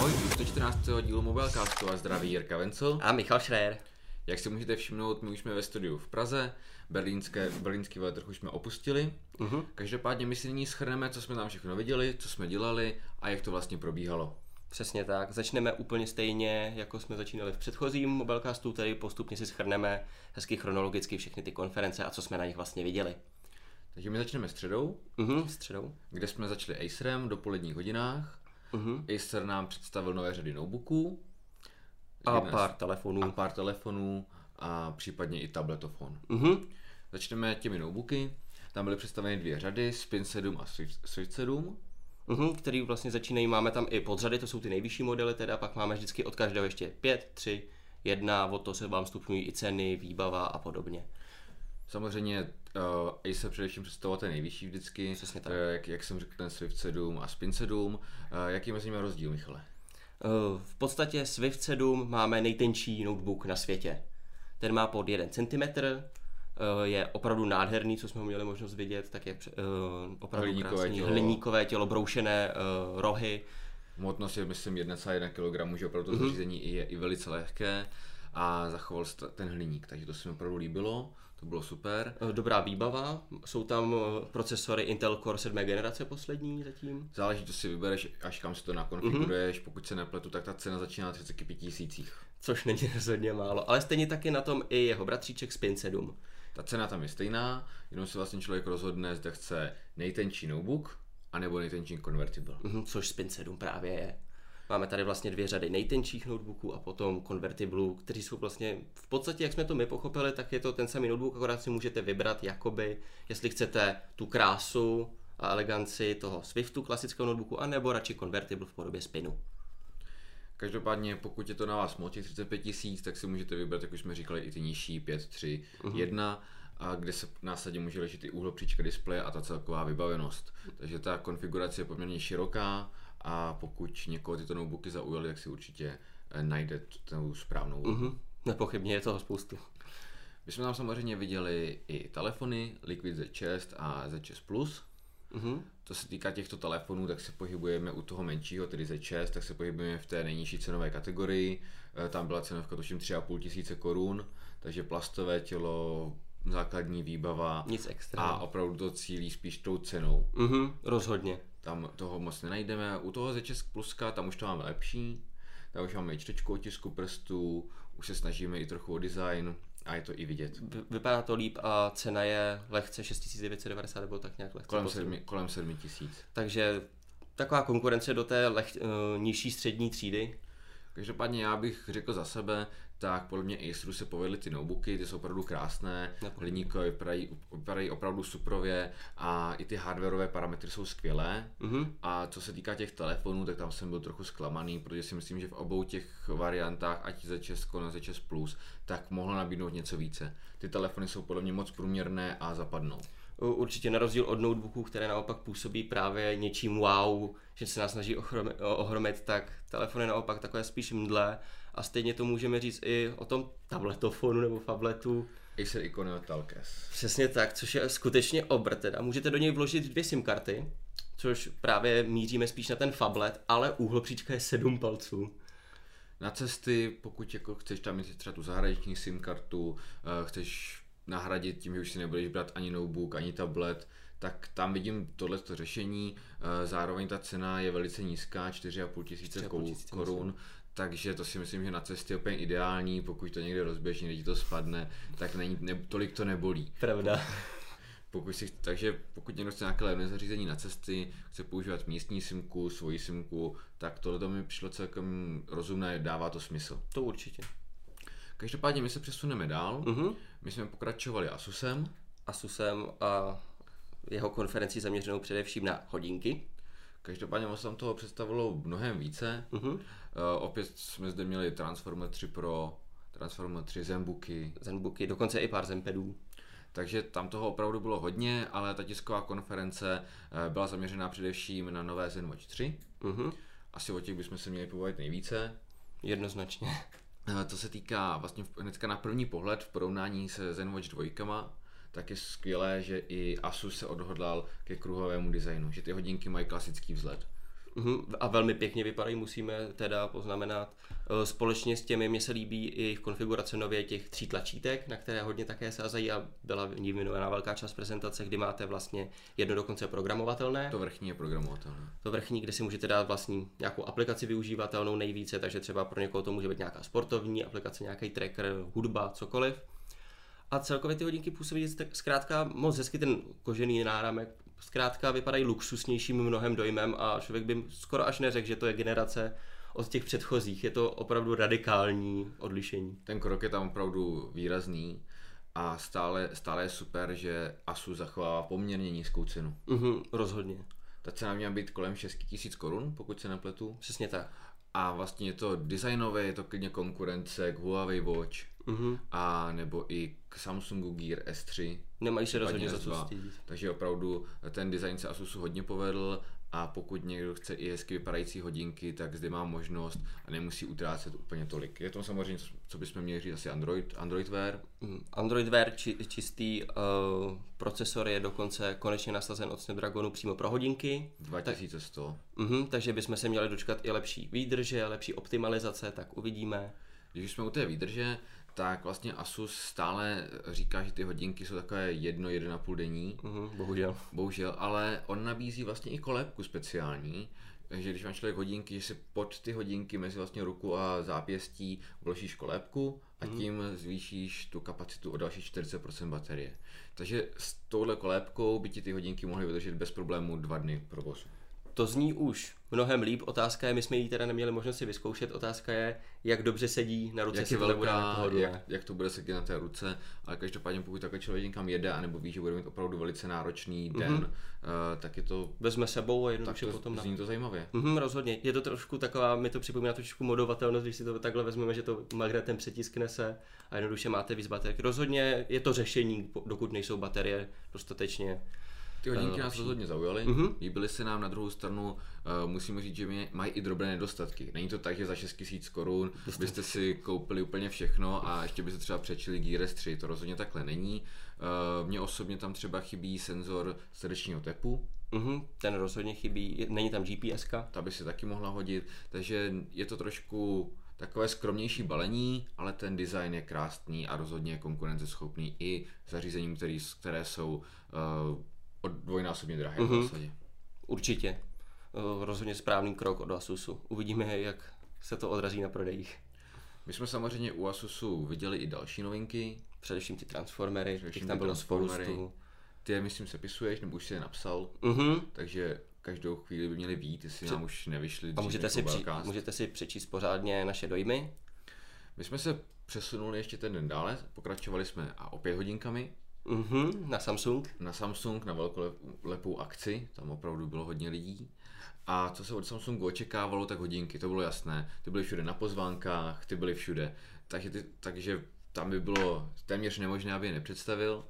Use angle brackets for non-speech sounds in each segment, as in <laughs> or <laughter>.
Ahoj, u 114. dílu Mobilecastu a zdraví Jirka Vencel. A Michal Schreier. Jak si můžete všimnout, my už jsme ve studiu v Praze, berlínské, berlínský veletrh už jsme opustili. Uh-huh. Každopádně my si nyní schrneme, co jsme tam všechno viděli, co jsme dělali a jak to vlastně probíhalo. Přesně tak. Začneme úplně stejně, jako jsme začínali v předchozím Mobilecastu, tedy postupně si schrneme hezky chronologicky všechny ty konference a co jsme na nich vlastně viděli. Takže my začneme středou, Mhm, středou. kde jsme začali Acerem do poledních hodinách. Mhm. Acer nám představil nové řady notebooků. A Jedna z- pár telefonů. a pár telefonů a případně i tabletofon. Mhm. Začneme těmi notebooky. Tam byly představeny dvě řady, Spin 7 a Swift 7. Mhm, který vlastně začínají, máme tam i podřady, to jsou ty nejvyšší modely, teda pak máme vždycky od každého ještě 5, 3, 1, od toho se vám stupňují i ceny, výbava a podobně. Samozřejmě uh, Acer především představoval ten nejvyšší vždycky, Přesně tak. Uh, jak, jak jsem řekl, ten Swift 7 a Spin 7. Uh, jaký je mezi nimi rozdíl, Michale? Eh, V podstatě Swift 7 máme nejtenčí notebook na světě. Ten má pod 1 cm, je opravdu nádherný, co jsme ho měli možnost vidět, tak je eh, opravdu Hliníkové krásný. tělo. Hliníkové tělo, broušené eh, rohy. Hmotnost je, myslím, 1,1 kg, že opravdu to Mhm. zařízení je i velice lehké a zachoval se ten hliník, takže to se mi opravdu líbilo, to bylo super. Eh, Dobrá výbava, jsou tam eh, procesory Intel Core 7. generace poslední zatím. Záleží, to si vybereš, až kam si to nakonfiguruješ, Mhm. pokud se nepletu, tak ta cena začíná na 35 tisících. Což není <laughs> rozhodně málo, ale stejně taky na tom i jeho bratříček Spin 7. Ta cena tam je stejná, jenom se vlastně člověk rozhodne, zda chce nejtenčí notebook, anebo nejtenčí convertible. Mhm, což Spin 7 právě je. Máme tady vlastně dvě řady nejtenčích notebooků a potom konvertiblů, kteří jsou vlastně v podstatě, jak jsme to my pochopili, tak je to ten samý notebook, akorát si můžete vybrat, jakoby, jestli chcete tu krásu a eleganci toho Swiftu klasického notebooku, anebo radši konvertible v podobě spinu. Každopádně, pokud je to na vás moc, těch 35 tisíc, tak si můžete vybrat, jak už jsme říkali, i ty nižší 5, 3, 1, a kde se následně může ležet i úhlopříčka displeje a ta celková vybavenost. Takže ta konfigurace je poměrně široká a pokud někoho tyto notebooky zaujaly, tak si určitě eh, najde tu správnou. Mhm. Nepochybně je toho spoustu. My jsme tam samozřejmě viděli i telefony, Liquid Z6 a Z6 Plus. Mhm. To se týká těchto telefonů, tak se pohybujeme u toho menšího, tedy Z6, tak se pohybujeme v té nejnižší cenové kategorii. Eh, Tam byla cenovka tuším 3,5 tisíce korun, takže plastové tělo, základní výbava Nic extra. a opravdu to cílí spíš tou cenou. Mhm, rozhodně. Tam toho moc nenajdeme. U toho Z6 Pluska, tam už to máme lepší. Tam už máme i čtečku otisku prstů, už se snažíme i trochu o design a je to i vidět. Vy- Vypadá to líp a cena je lehce 6990 nebo tak nějak lehce. Kolem 7, kolem 7 tisíc. Takže taková konkurence do té leh, uh, nižší střední třídy. Každopádně já bych řekl za sebe, tak podle mě Aceru se povedly ty notebooky, ty jsou opravdu krásné, hliníkové vypadají, vypadají opravdu suprově a i ty hardwareové parametry jsou skvělé. Mhm. A co se týká těch telefonů, tak tam jsem byl trochu zklamaný, protože si myslím, že v obou těch variantách, ať ze Česko na ze Čes Plus, tak mohlo nabídnout něco více. Ty telefony jsou podle mě moc průměrné a zapadnou. Určitě na rozdíl od notebooků, které naopak působí právě něčím wow, že se nás snaží ochromit, ohromit, tak telefony naopak takové spíš mdle. A stejně to můžeme říct i o tom tabletofonu nebo fabletu. Acer Iconio Talkes. Přesně tak, což je skutečně obr teda. Můžete do něj vložit dvě SIM karty, což právě míříme spíš na ten fablet, ale úhlopříčka je 7 palců. Na cesty, pokud jako chceš tam mít třeba tu zahraniční SIM kartu, eh, chceš nahradit tím, že už si nebudeš brát ani notebook, ani tablet, tak tam vidím tohleto řešení. Eh, Zároveň ta cena je velice nízká, 4,5 tisíce 4,5 kou- tisíce, korun. Takže to si myslím, že na cestě je úplně ideální, pokud to někde rozběž, někde ti to spadne, tak není, ne, tolik to nebolí. Pravda. Pokud si, takže pokud někdo chce nějaké levné zařízení na cesty, chce používat místní simku, svoji simku, tak tohle mi přišlo celkem rozumné, dává to smysl. To určitě. Každopádně my se přesuneme dál. Mhm. My jsme pokračovali Asusem. Asusem a jeho konferenci zaměřenou především na hodinky. Každopádně ono se tam toho představilo mnohem více. Mhm. Uh, opět jsme zde měli Transformer 3 Pro, Transformer 3 Zenbooky, Zenbooky, dokonce i pár Zenpadů. takže tam toho opravdu bylo hodně, ale ta tisková konference eh, byla zaměřená především na nové Zenwatch 3. Mhm. Asi o těch bychom se měli pobavit nejvíce. Jednoznačně. Eh, Co se týká vlastně hnedka na první pohled v porovnání se Zenwatch 2, tak je skvělé, že i Asus se odhodlal ke kruhovému designu, že ty hodinky mají klasický vzhled. Mhm, A velmi pěkně vypadají, musíme teda poznamenat. Eh, Společně s těmi mě se líbí i jejich konfigurace nově těch tří tlačítek, na které hodně také sázají a byla v ní věnovaná velká část prezentace, kdy máte vlastně jedno dokonce programovatelné. To vrchní je programovatelné. To vrchní, kde si můžete dát vlastní nějakou aplikaci využívatelnou nejvíce, takže třeba pro někoho to může být nějaká sportovní aplikace, nějaký tracker, hudba, cokoliv. A celkově ty hodinky působí tak zkrátka moc hezky, ten kožený náramek zkrátka vypadají luxusnějším mnohem dojmem a člověk by skoro až neřekl, že to je generace od těch předchozích. Je to opravdu radikální odlišení. Ten krok je tam opravdu výrazný a stále, stále je super, že Asus zachovává poměrně nízkou cenu. Mhm, rozhodně. Ta cena měla být kolem 6000 korun, pokud se nepletu. Přesně tak. A vlastně je to designové, je to klidně konkurence k Huawei Watch Mhm. a nebo i k Samsungu Gear S3. Nemají se rozhodně za co S2. stydět. Takže opravdu ten design se Asusu hodně povedl a pokud někdo chce i hezky vypadající hodinky, tak zde má možnost a nemusí utrácet úplně tolik. Je to samozřejmě, co bychom měli říct, asi Android, Android Wear. Mm, Android Wear či, čistý uh, procesor je dokonce konečně nasazen od Snapdragonu přímo pro hodinky. 2100. Mhm, takže bychom se měli dočkat i lepší výdrže, lepší optimalizace, tak uvidíme. Když jsme u té výdrže, tak vlastně Asus stále říká, že ty hodinky jsou takové jedno, jeden a půl denní. Mhm, bohužel. Bohužel, ale on nabízí vlastně i kolébku speciální, že když má člověk hodinky, že si pod ty hodinky mezi vlastně ruku a zápěstí vložíš kolébku a tím zvýšíš tu kapacitu o další 40% baterie. Takže s touhle kolébkou by ti ty hodinky mohly vydržet bez problémů dva dny provozu. To zní už mnohem líp. Otázka je, my jsme ji teda neměli možnost si vyzkoušet, otázka je, jak dobře sedí na ruce, Jak tohle bude jak, jak, to bude sedět na té ruce, ale každopádně pokud takhle člověk někam jede, anebo ví, že bude mít opravdu velice náročný den, mm-hmm. uh, tak je to, Vezme sebou a tak jednoduše to potom zní to zajímavě. Mhm, rozhodně. Je to trošku taková, mi to připomíná trošku modovatelnost, když si to takhle vezmeme, že to magnetem přetiskne se a jednoduše máte víc baterky. Rozhodně je to řešení, dokud nejsou baterie dostatečně. Ty hodinky Eh, nás rozhodně zaujaly, mm-hmm. líbily se nám na druhou stranu, uh, musíme říct, že mě mají i drobné nedostatky. Není to tak, že za 6000 korun byste si koupili úplně všechno a ještě byste třeba přečili Gear S3, to rozhodně takhle není. Uh, mně osobně tam třeba chybí senzor srdečního tepu, Mhm, ten rozhodně chybí, není tam GPS. ta by se taky mohla hodit, takže je to trošku takové skromnější balení, ale ten design je krásný a rozhodně je konkurenceschopný i zařízením, který, které jsou uh, o dvojnásobně drahé Mhm. v zásadě. Určitě. Eh, Rozhodně správný krok od Asusu. Uvidíme, jak se to odrazí na prodejích. My jsme samozřejmě u Asusu viděli i další novinky, Především ty transformery, Především těch tam bylo spoustu. ty je myslím sepisuješ, nebo už si je napsal, Mhm. takže každou chvíli by měly být, jestli nám už nevyšly A můžete si, při, můžete si přečíst pořádně naše dojmy. My jsme se přesunuli ještě ten den dále, pokračovali jsme a opět hodinkami, Mhm, na Samsung. na Samsung, na velkolepou akci, tam opravdu bylo hodně lidí. A co se od Samsungu očekávalo, tak hodinky, to bylo jasné. Ty byly všude na pozvánkách, ty byly všude. Takže, ty, takže tam by bylo téměř nemožné, aby je nepředstavil.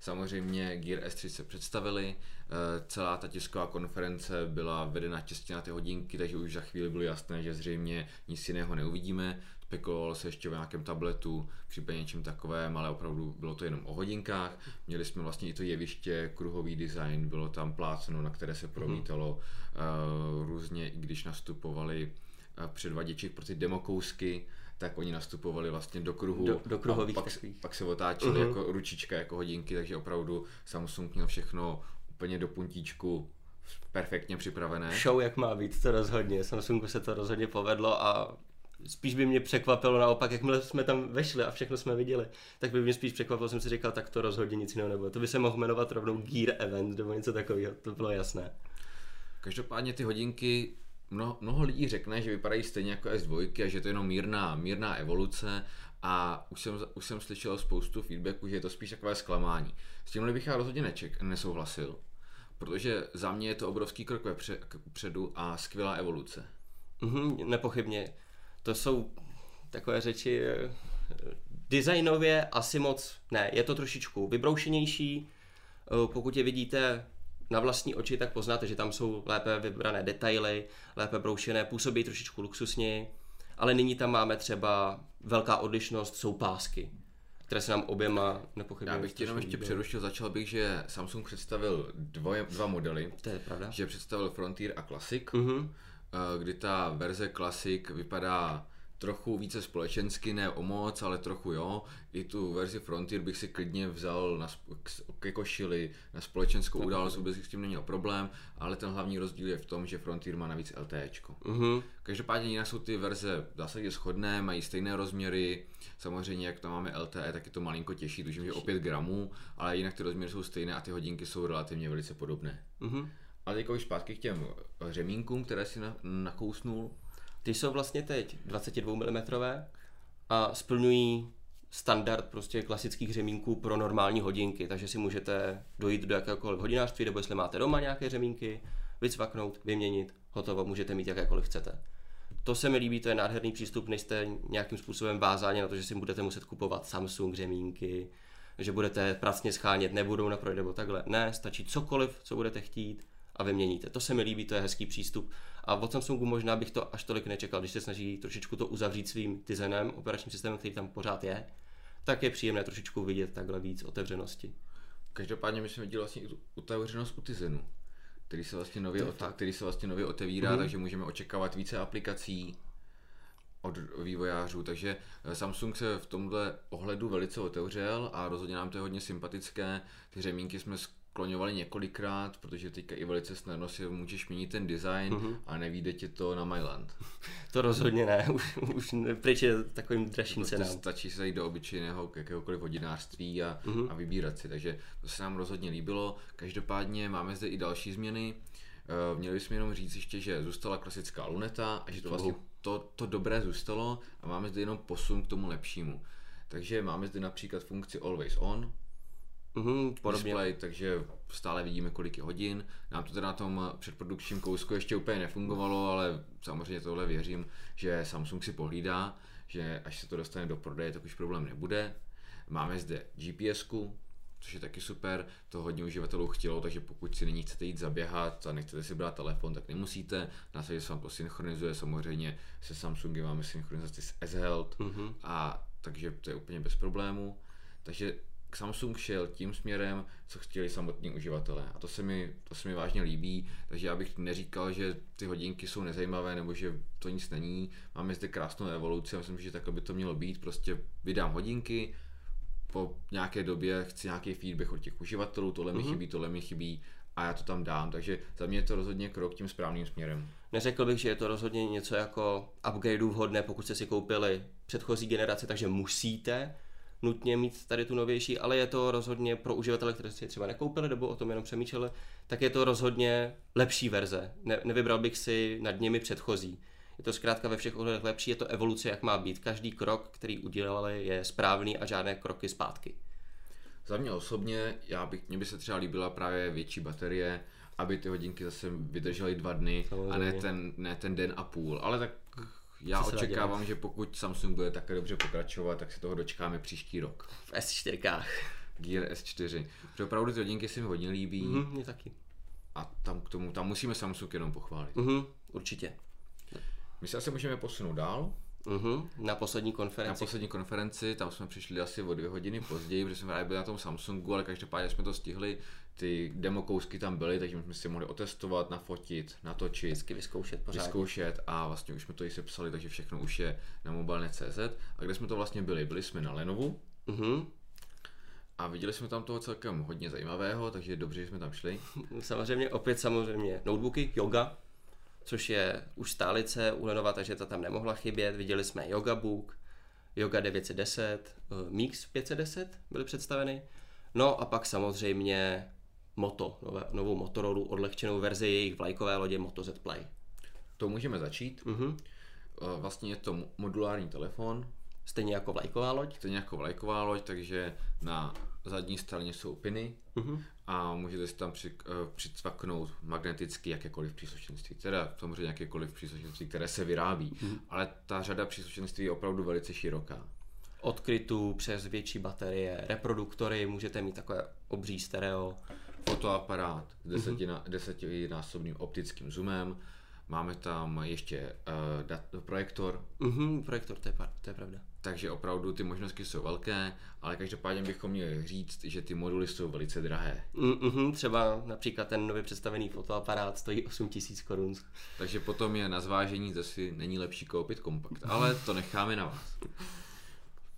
Samozřejmě Gear S3 se představili, eh, celá ta tisková konference byla vedena čistě na ty hodinky, takže už za chvíli bylo jasné, že zřejmě nic jiného neuvidíme. Spekulovalo se ještě o nějakém tabletu, případně něčem takovém, ale opravdu bylo to jenom o hodinkách. Měli jsme vlastně i to jeviště, kruhový design, bylo tam pláceno, na které se promítalo uh, různě, i když nastupovali uh, předvaděči pro ty demokousky, tak oni nastupovali vlastně do kruhu Do- do kruhových a pak, takových. pak se otáčeli Mhm. jako ručička, jako hodinky, takže opravdu Samsung měl všechno úplně do puntíčku perfektně připravené. Show jak má být, to rozhodně. Samsungu se to rozhodně povedlo a spíš by mě překvapilo naopak, jakmile jsme tam vešli a všechno jsme viděli, tak by mě spíš překvapilo, jsem si říkal, tak to rozhodně nic jiného nebude. To by se mohl jmenovat rovnou Gear Event nebo něco takového, to bylo jasné. Každopádně ty hodinky, mnoho, mnoho lidí řekne, že vypadají stejně jako S2 a že to je jenom mírná, mírná evoluce a už jsem, už jsem slyšel spoustu feedbacku, že je to spíš takové zklamání. S tímhle bych já rozhodně neček, nesouhlasil, protože za mě je to obrovský krok vepře- k- předu a skvělá evoluce. Mhm, nepochybně. To jsou takové řeči eh, designově asi moc ne. Je to trošičku vybroušenější. Eh, Pokud je vidíte na vlastní oči, tak poznáte, že tam jsou lépe vybrané detaily, lépe broušené, působí trošičku luxusněji, ale nyní tam máme třeba velká odlišnost, jsou pásky. které se nám oběma nepochybně Já bych tě jenom ještě přerušil, začal bych, že Samsung představil dvoje, dva modely, To je pravda. že představil Frontier a Classic, Mhm. eh, kdy ta verze Classic vypadá trochu více společensky, ne o moc, ale trochu jo. I tu verzi Frontier bych si klidně vzal na, ke košili, na společenskou událost, vůbec s tím neměl problém, ale ten hlavní rozdíl je v tom, že Frontier má navíc LTEčko. Mhm. Každopádně jinak jsou ty verze v zásadě shodné, mají stejné rozměry, samozřejmě jak tam máme LTE, tak je to malinko těžší, tuším, že o 5 gramů, ale jinak ty rozměry jsou stejné a ty hodinky jsou relativně velice podobné. Mhm. A teď už zpátky k těm řemínkům, které si na, nakousnul. Ty jsou vlastně teď 22 mm a splňují standard prostě klasických řemínků pro normální hodinky, takže si můžete dojít do jakéhokoliv hodinářství, nebo jestli máte doma nějaké řemínky, vycvaknout, vyměnit, hotovo, můžete mít jakékoliv chcete. To se mi líbí, to je nádherný přístup, nejste nějakým způsobem vázáni na to, že si budete muset kupovat Samsung řemínky, že budete pracně schánět, nebudou na prodej nebo takhle. Ne, stačí cokoliv, co budete chtít a vyměníte. To se mi líbí, to je hezký přístup. A od Samsungu možná bych to až tolik nečekal, když se snaží trošičku to uzavřít svým designem, operačním systémem, který tam pořád je, tak je příjemné trošičku vidět takhle víc otevřenosti. Každopádně my jsme viděli vlastně otevřenost u Tizenu, který se vlastně nově, fakt. který se vlastně nově otevírá, Mhm. takže můžeme očekávat více aplikací od vývojářů, takže eh, Samsung se v tomhle ohledu velice otevřel a rozhodně nám to je hodně sympatické. Ty řemínky jsme skloňovali několikrát, protože teďka i velice snadno si můžeš měnit ten design Mhm. a nevíde ti to na Myland. <laughs> To rozhodně ne, <laughs> už, už ne- pryč je takovým dražším Prostě cenám. stačí se jít do obyčejného k jakéhokoliv hodinářství a, Mhm. a vybírat si, takže to se nám rozhodně líbilo. Každopádně máme zde i další změny. Eh, Měli bychom jenom říct ještě, že zůstala klasická luneta a že to vlastně to, to dobré zůstalo a máme zde jenom posun k tomu lepšímu. Takže máme zde například funkci Always On, Mhm, podobně. display, takže stále vidíme, kolik je hodin. Nám to teda na tom předprodukčním kousku ještě úplně nefungovalo, ale samozřejmě tohle věřím, že Samsung si pohlídá, že až se to dostane do prodeje, tak už problém nebude. Máme zde GPS, což je taky super, to hodně uživatelů chtělo, takže pokud si nyní chcete jít zaběhat a nechcete si brát telefon, tak nemusíte. Následně se vám to synchronizuje, samozřejmě se Samsungem máme synchronizaci s S-Health, Mhm. a takže to je úplně bez problému. Takže Samsung šel tím směrem, co chtěli samotní uživatelé. A to se mi, to se mi vážně líbí, takže já bych neříkal, že ty hodinky jsou nezajímavé nebo že to nic není. Máme zde krásnou evoluci a myslím, že takhle by to mělo být. Prostě vydám hodinky, po nějaké době chci nějaký feedback od těch uživatelů, tohle mi Mhm. chybí, tohle mi chybí a já to tam dám. Takže za mě je to rozhodně krok tím správným směrem. Neřekl bych, že je to rozhodně něco jako upgradeů vhodné, pokud jste si koupili předchozí generaci, takže musíte nutně mít tady tu novější, ale je to rozhodně pro uživatele, kteří si je třeba nekoupili nebo o tom jenom přemýšleli, tak je to rozhodně lepší verze. Ne, nevybral bych si nad nimi předchozí. Je to zkrátka ve všech ohledech lepší, je to evoluce, jak má být. Každý krok, který udělali, je správný a žádné kroky zpátky. Za mě osobně, já bych, mě by se třeba líbila právě větší baterie, aby ty hodinky zase vydržely dva dny a Samozřejmě. ne ten, ne ten den a půl. Ale tak já očekávám, že pokud Samsung bude také dobře pokračovat, tak se toho dočkáme příští rok. V S4. Gear S4. Protože opravdu ty hodinky se mi hodně líbí Mhm, mě taky. a tam k tomu, tam musíme Samsung jenom pochválit. Mhm, určitě. My se asi můžeme posunout dál. Mhm, na poslední Na konferenci. poslední konferenci, tam jsme přišli asi o dvě hodiny později, protože jsme právě byli na tom Samsungu, ale každopádně jsme to stihli. Ty demo kousky tam byly, takže jsme si mohli otestovat, nafotit, natočit, Vždycky vyzkoušet pořád. vyzkoušet a vlastně už jsme to i sepsali, takže všechno už je na mobilnet.cz. A kde jsme to vlastně byli? Byli jsme na Lenovu Mhm. a viděli jsme tam toho celkem hodně zajímavého, takže je dobře, že jsme tam šli. <laughs> Samozřejmě opět samozřejmě notebooky, yoga, což je už stálice u Lenova, takže to tam nemohla chybět. Viděli jsme Yoga Book, Yoga 910, eh, Mix 510 byly představeny. No a pak samozřejmě Moto, nové, novou Motorola, odlehčenou verzi jejich vlajkové lodě Moto Z Play. To můžeme začít. Mhm. Eh, Vlastně je to modulární telefon, Stejně jako vlajková loď. stejně jako vlajková loď, takže na zadní straně jsou piny, Mhm. a můžete si tam při, uh, přicvaknout magneticky jakékoliv příslušenství, teda samozřejmě jakékoliv příslušenství, které se vyrábí, mm. ale ta řada příslušenství je opravdu velice široká. Od krytu přes větší baterie, reproduktory, můžete mít takové obří stereo. Fotoaparát s desetina, desetinásobným optickým zoomem, Máme tam ještě uh, dat, projektor. Mhm, projektor, to je, to je pravda. Takže opravdu ty možnosti jsou velké, ale každopádně bychom měli říct, že ty moduly jsou velice drahé. Mhm, třeba například ten nově představený fotoaparát stojí 8000 korun. Takže potom je na zvážení, si není lepší koupit kompakt, ale to necháme na vás.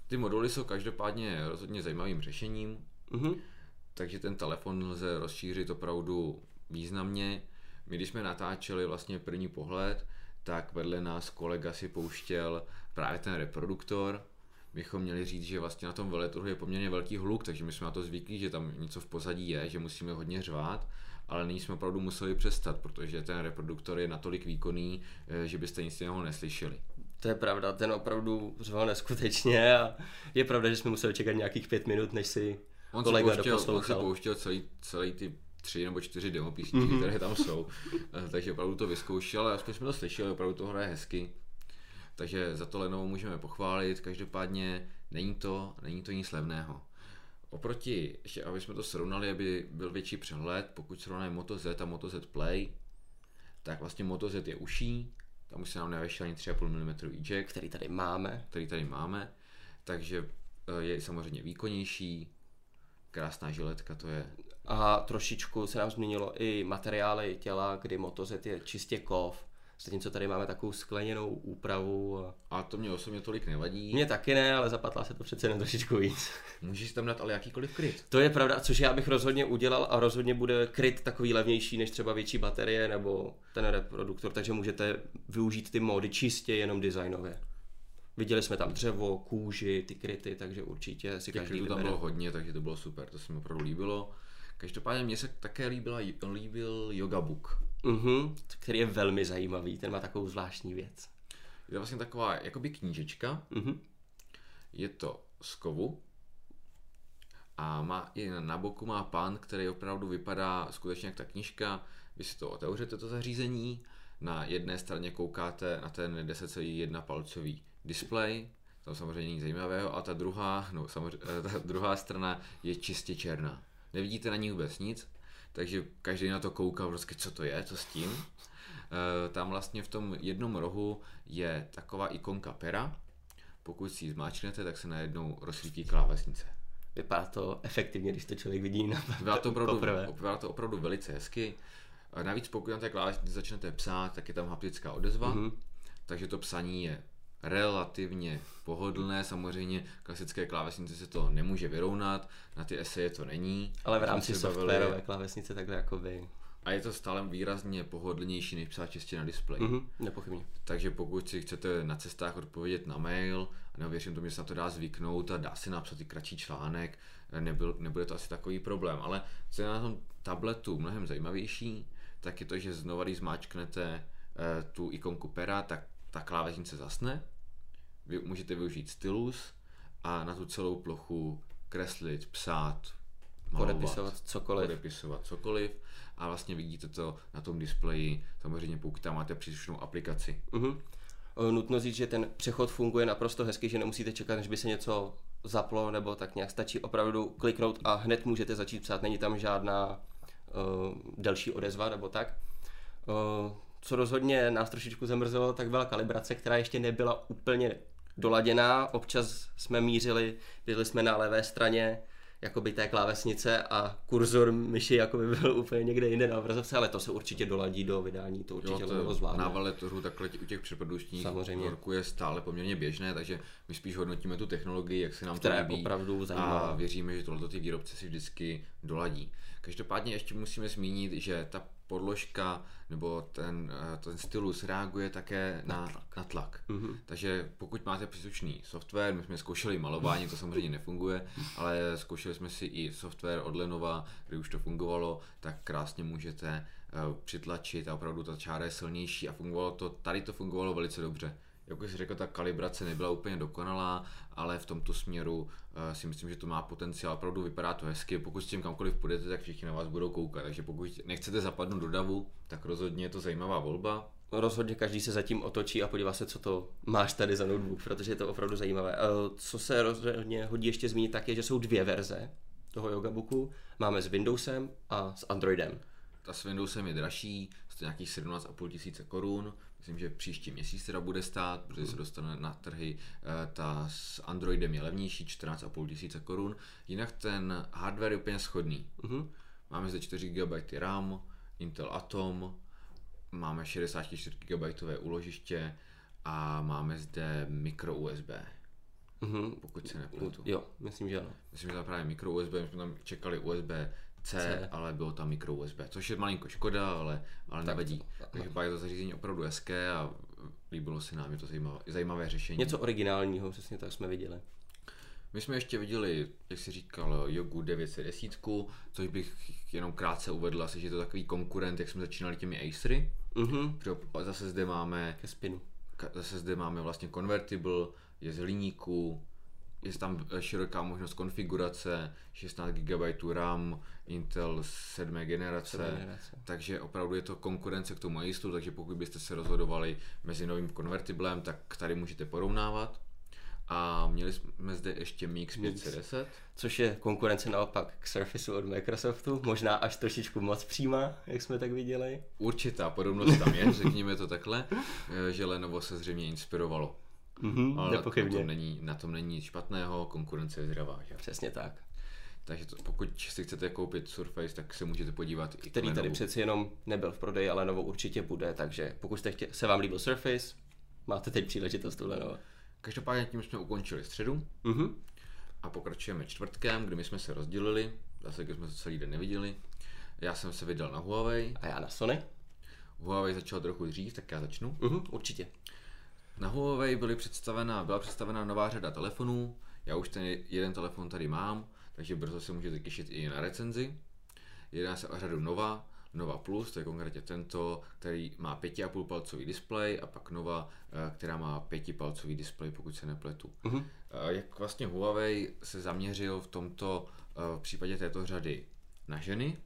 Ty moduly jsou každopádně rozhodně zajímavým řešením, Mhm. Takže ten telefon lze rozšířit opravdu významně. My když jsme natáčeli vlastně první pohled, tak vedle nás kolega si pouštěl právě ten reproduktor. Bychom měli říct, že vlastně na tom veletrhu je poměrně velký hluk, takže my jsme na to zvyklí, že tam něco v pozadí je, že musíme hodně řvát, ale nyní jsme opravdu museli přestat, protože ten reproduktor je natolik výkonný, eh, že byste nic jiného neslyšeli. To je pravda, ten opravdu řval neskutečně a je pravda, že jsme museli čekat nějakých pět minut, než si On kolega si pouštěl, on si pouštěl celý, celý ty tři nebo čtyři demo písničky, mm-hmm. které tam jsou. Eh, Takže opravdu to vyzkoušel, ale aspoň jsme to slyšeli, opravdu to hraje hezky. Takže za to Lenovo můžeme pochválit, každopádně není to, není to nic levného. Oproti, ještě aby jsme to srovnali, aby byl větší přehled, pokud srovnáme Moto Z a Moto Z Play, tak vlastně Moto Z je uší, tam už se nám nevešel ani 3,5 mm jack, který tady máme. který tady máme, takže eh, je samozřejmě výkonnější, krásná žiletka to je. A trošičku se nám změnilo i materiály těla, kdy Moto Z je čistě kov, zatímco tady máme takovou skleněnou úpravu. a- A to mě osobně tolik nevadí. Mně taky ne, ale zapatlá se to přece jen trošičku víc. <laughs> Můžeš tam dát ale jakýkoliv kryt. To je pravda, což já bych rozhodně udělal a rozhodně bude kryt takový levnější než třeba větší baterie nebo ten reproduktor, takže můžete využít ty módy čistě jenom designově. Viděli jsme tam dřevo, kůži, ty kryty, takže určitě si Těch každý krytů tam vybere. bylo hodně, takže to bylo super, to se mi opravdu líbilo. Každopádně mně se také líbila, líbil Yoga Book. Mhm, který je velmi zajímavý, ten má takovou zvláštní věc. Je to vlastně taková jakoby knížečka, Mhm. je to z kovu a má i na boku má pán, který opravdu vypadá skutečně jak ta knížka. Vy si to otevřete, to zařízení, na jedné straně koukáte na ten 10,1 palcový displej, tam samozřejmě nic zajímavého, a ta druhá, no samozřejmě, ta druhá strana je čistě černá. Nevidíte na ní vůbec nic, takže každý na to kouká, prostě co to je, co s tím. Eh, Tam vlastně v tom jednom rohu je taková ikonka pera, pokud si ji zmáčknete, tak se najednou rozsvítí klávesnice. Vypadá to efektivně, když to člověk vidí na Vypadá to opravdu, poprvé. vypadá to opravdu velice hezky. A navíc pokud na té klávesnici začnete psát, tak je tam haptická odezva, Mhm. takže to psaní je relativně pohodlné. Samozřejmě klasické klávesnice se to nemůže vyrovnat, na ty eseje to není. Ale v rámci se bavili- softwarové klávesnice takhle jakoby... A je to stále výrazně pohodlnější, než psát čistě na displeji. Mhm, nepochybně. Takže pokud si chcete na cestách odpovědět na mail, nebo věřím tomu, že se na to dá zvyknout a dá si napsat i kratší článek, nebyl, nebude to asi takový problém. Ale co je na tom tabletu mnohem zajímavější, tak je to, že znova, když zmáčknete eh, tu ikonku pera, tak ta klávesnice zasne. Vy můžete využít stylus a na tu celou plochu kreslit, psát, malovat Podepisovat cokoliv. podepisovat cokoliv a vlastně vidíte to na tom displeji, samozřejmě pokud tam máte příslušnou aplikaci. Mhm. O, Nutno říct, že ten přechod funguje naprosto hezky, že nemusíte čekat, než by se něco zaplo, nebo tak nějak stačí opravdu kliknout a hned můžete začít psát. Není tam žádná delší odezva nebo tak. Uh, co rozhodně nás trošičku zamrzelo, tak byla kalibrace, která ještě nebyla úplně doladěná. Občas jsme mířili, byli jsme na levé straně jakoby té klávesnice a kurzor myši jakoby byl úplně někde jinde na obrazovce, ale to se určitě doladí do vydání, to určitě Jo, to zvládne. na veletoru takhle u těch přeprodučních Samozřejmě. je stále poměrně běžné, takže my spíš hodnotíme tu technologii, jak se nám Která to líbí opravdu a zajímavá. věříme, že tohle ty výrobci si vždycky doladí. Každopádně ještě musíme zmínit, že ta podložka nebo ten, eh, ten stylus reaguje také na, na tlak. Na tlak. Mhm. Takže pokud máte příslušný software, my jsme zkoušeli malování, to samozřejmě nefunguje, ale zkoušeli jsme si i software od Lenova, kde už to fungovalo, tak krásně můžete eh, přitlačit a opravdu ta čára je silnější a fungovalo to, tady to fungovalo velice dobře. Jak už jsi řekl, ta kalibrace nebyla úplně dokonalá, ale v tomto směru uh, si myslím, že to má potenciál. Opravdu vypadá to hezky. Pokud s tím kamkoliv půjdete, tak všichni na vás budou koukat. Takže pokud nechcete zapadnout do davu, tak rozhodně je to zajímavá volba. Rozhodně každý se zatím otočí a podívá se, co to máš tady za notebook, protože je to opravdu zajímavé. Eh, Co se rozhodně hodí ještě zmínit, tak je, že jsou dvě verze toho Yogabooku. Máme s Windowsem a s Androidem. ta s Windowsem je dražší, stojí nějakých 17,5 tisíce korun, myslím, že příští měsíc teda bude stát, protože se dostane na trhy, eh, ta s Androidem je levnější, 14,5 tisíce korun, jinak ten hardware je úplně schodný. Mhm. Máme zde 4 GB RAM, Intel Atom, máme 64 GB úložiště a máme zde micro USB, Mhm. pokud se nepletu. Jo, myslím, že ano. Myslím, že tam právě micro USB, my jsme tam čekali USB C, C. ale bylo tam micro USB, což je malinko škoda, ale, ale nevadí. Takže pak je to zařízení opravdu hezké a líbilo se nám, je to zajímavé, zajímavé řešení. Něco originálního, přesně tak jsme viděli. My jsme ještě viděli, jak si říkal, Yogu 910, což bych jenom krátce uvedl, asi, že je to takový konkurent, jak jsme začínali těmi Acery. Mhm. Protože Zase zde máme Ke spinu. Zase zde máme vlastně convertible, je z hliníku, je tam eh, široká možnost konfigurace, 16 GB RAM, Intel 7. generace, Sedmé generace. takže opravdu je to konkurence k tomu Aceu, takže pokud byste se rozhodovali mezi novým konvertiblem, tak tady můžete porovnávat. A měli jsme zde ještě Mix 510, Což je konkurence naopak k Surfaceu od Microsoftu, možná až trošičku moc přímá, jak jsme tak viděli. určitá podobnost tam je, řekněme to takhle, <laughs> eh, že Lenovo se zřejmě inspirovalo. Mhm, Ale na nepochybně. tom, není, na tom není nic špatného, konkurence je zdravá. Že? Přesně tak. Takže to, pokud si chcete koupit Surface, tak se můžete podívat i k Který tady přeci jenom nebyl v prodeji, ale Lenovo určitě bude, takže pokud jste chtě, se vám líbil Surface, máte teď příležitost u Lenovo. Každopádně tím jsme ukončili středu Mhm. a pokračujeme čtvrtkem, kdy my jsme se rozdělili, zase když jsme se celý den neviděli. Já jsem se vydal na Huawei, A já na Sony? Huawei začal trochu dřív, tak já začnu. Mhm, určitě. Na Huawei byly představena, byla představena nová řada telefonů, já už ten jeden telefon tady mám, takže brzo se můžete těšit i na recenzi. Jedná se o řadu Nova, Nova Plus, to je konkrétně tento, který má 5,5 palcový displej a pak Nova, eh, která má 5 palcový displej, pokud se nepletu. Eh, Jak vlastně Huawei se zaměřil v tomto eh, v případě této řady na ženy,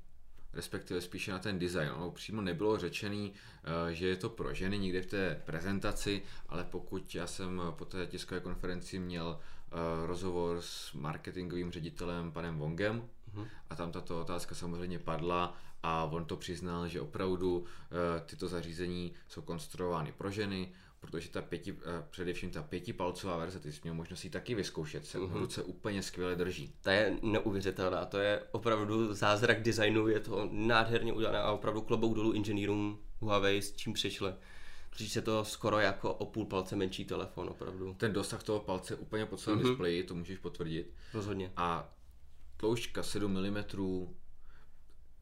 respektive spíše na ten design. Ono přímo nebylo řečený, eh, že je to pro ženy nikde v té prezentaci, ale pokud já jsem po té tiskové konferenci měl eh, rozhovor s marketingovým ředitelem panem Wongem a tam tato otázka samozřejmě padla a on to přiznal, že opravdu eh, tyto zařízení jsou konstruovány pro ženy, protože ta pěti, eh, především ta pětipalcová verze, ty jsi měl možnost ji taky vyzkoušet, se v ruce úplně skvěle drží. Ta je neuvěřitelná, to je opravdu zázrak designu, je to nádherně udělané a opravdu klobouk dolů inženýrům Huawei, s čím přišli. Protože se to skoro jako o půl palce menší telefon, opravdu. Ten dosah toho palce úplně po celém displeji, to můžeš potvrdit. Rozhodně. A tloušťka 7 mm,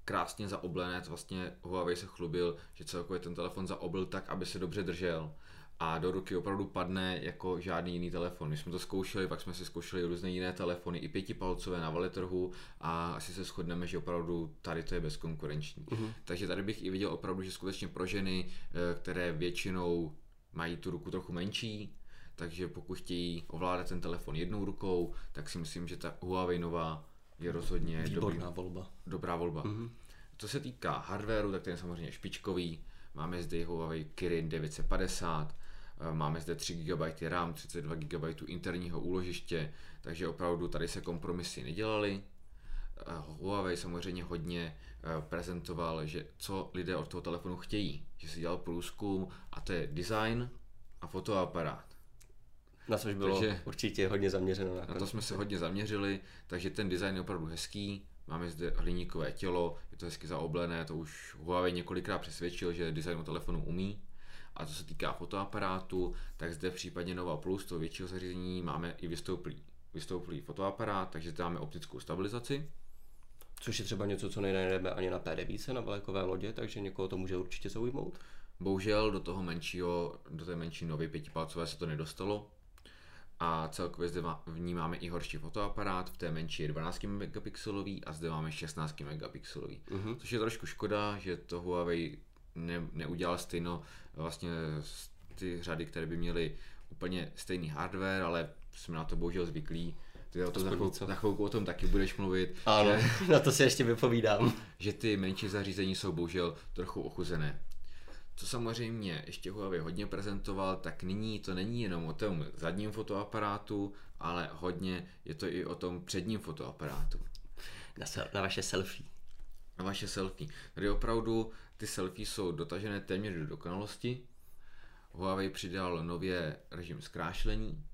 krásně zaoblené, to vlastně Huawei se chlubil, že celkově ten telefon zaobil tak, aby se dobře držel a do ruky opravdu padne jako žádný jiný telefon. My jsme to zkoušeli, pak jsme si zkoušeli různé jiné telefony, i pětipalcové na veletrhu a asi se shodneme, že opravdu tady to je bezkonkurenční. Mm-hmm. Takže tady bych i viděl opravdu, že skutečně pro ženy, eh, které většinou mají tu ruku trochu menší, takže pokud chtějí ovládat ten telefon jednou rukou, tak si myslím, že ta Huawei nová je rozhodně dobrý, Výborná volba. dobrá volba. Mm-hmm. Co se týká hardwareu, tak ten je samozřejmě špičkový. Máme zde Huawei Kirin 950, eh, máme zde 3 GB RAM, 32 GB interního úložiště, takže opravdu tady se kompromisy nedělaly. Eh, Huawei samozřejmě hodně eh, prezentoval, že co lidé od toho telefonu chtějí, že si dělal průzkum a to je design a fotoaparát. Na což bylo Takže- určitě hodně zaměřeno na Na to jsme se hodně zaměřili, takže ten design je opravdu hezký. Máme zde hliníkové tělo, je to hezky zaoblené, to už Huawei několikrát přesvědčil, že design u telefonu umí. A co se týká fotoaparátu, tak zde v případě Nova Plus, toho většího zařízení, máme i vystouplý, vystouplý fotoaparát, takže zde máme optickou stabilizaci. Což je třeba něco, co nenajdeme ani na P9 na vlakové lodě, takže někoho to může určitě zaujmout. Bohužel do toho menšího, do té menší nově pětipalcové se to nedostalo. A celkově zde v ní máme i horší fotoaparát, v té menší je 12 megapixelový a zde máme 16 megapixelový. Mm-hmm. Což je trošku škoda, že to Huawei ne, neudělal stejno vlastně ty řady, které by měly úplně stejný hardware, ale jsme na to bohužel zvyklí. Ty o tom za, chvilku, za chvilku o tom taky budeš mluvit, Ano, že, <laughs> na to si ještě vypovídám. že ty menší zařízení jsou bohužel trochu ochuzené. Co samozřejmě ještě Huawei hodně prezentoval, tak nyní to není jenom o tom zadním fotoaparátu, ale hodně je to i o tom předním fotoaparátu. Na, na vaše selfie. na vaše selfie. Tady opravdu ty selfie jsou dotažené téměř do dokonalosti. Huawei přidal nově režim zkrášlení.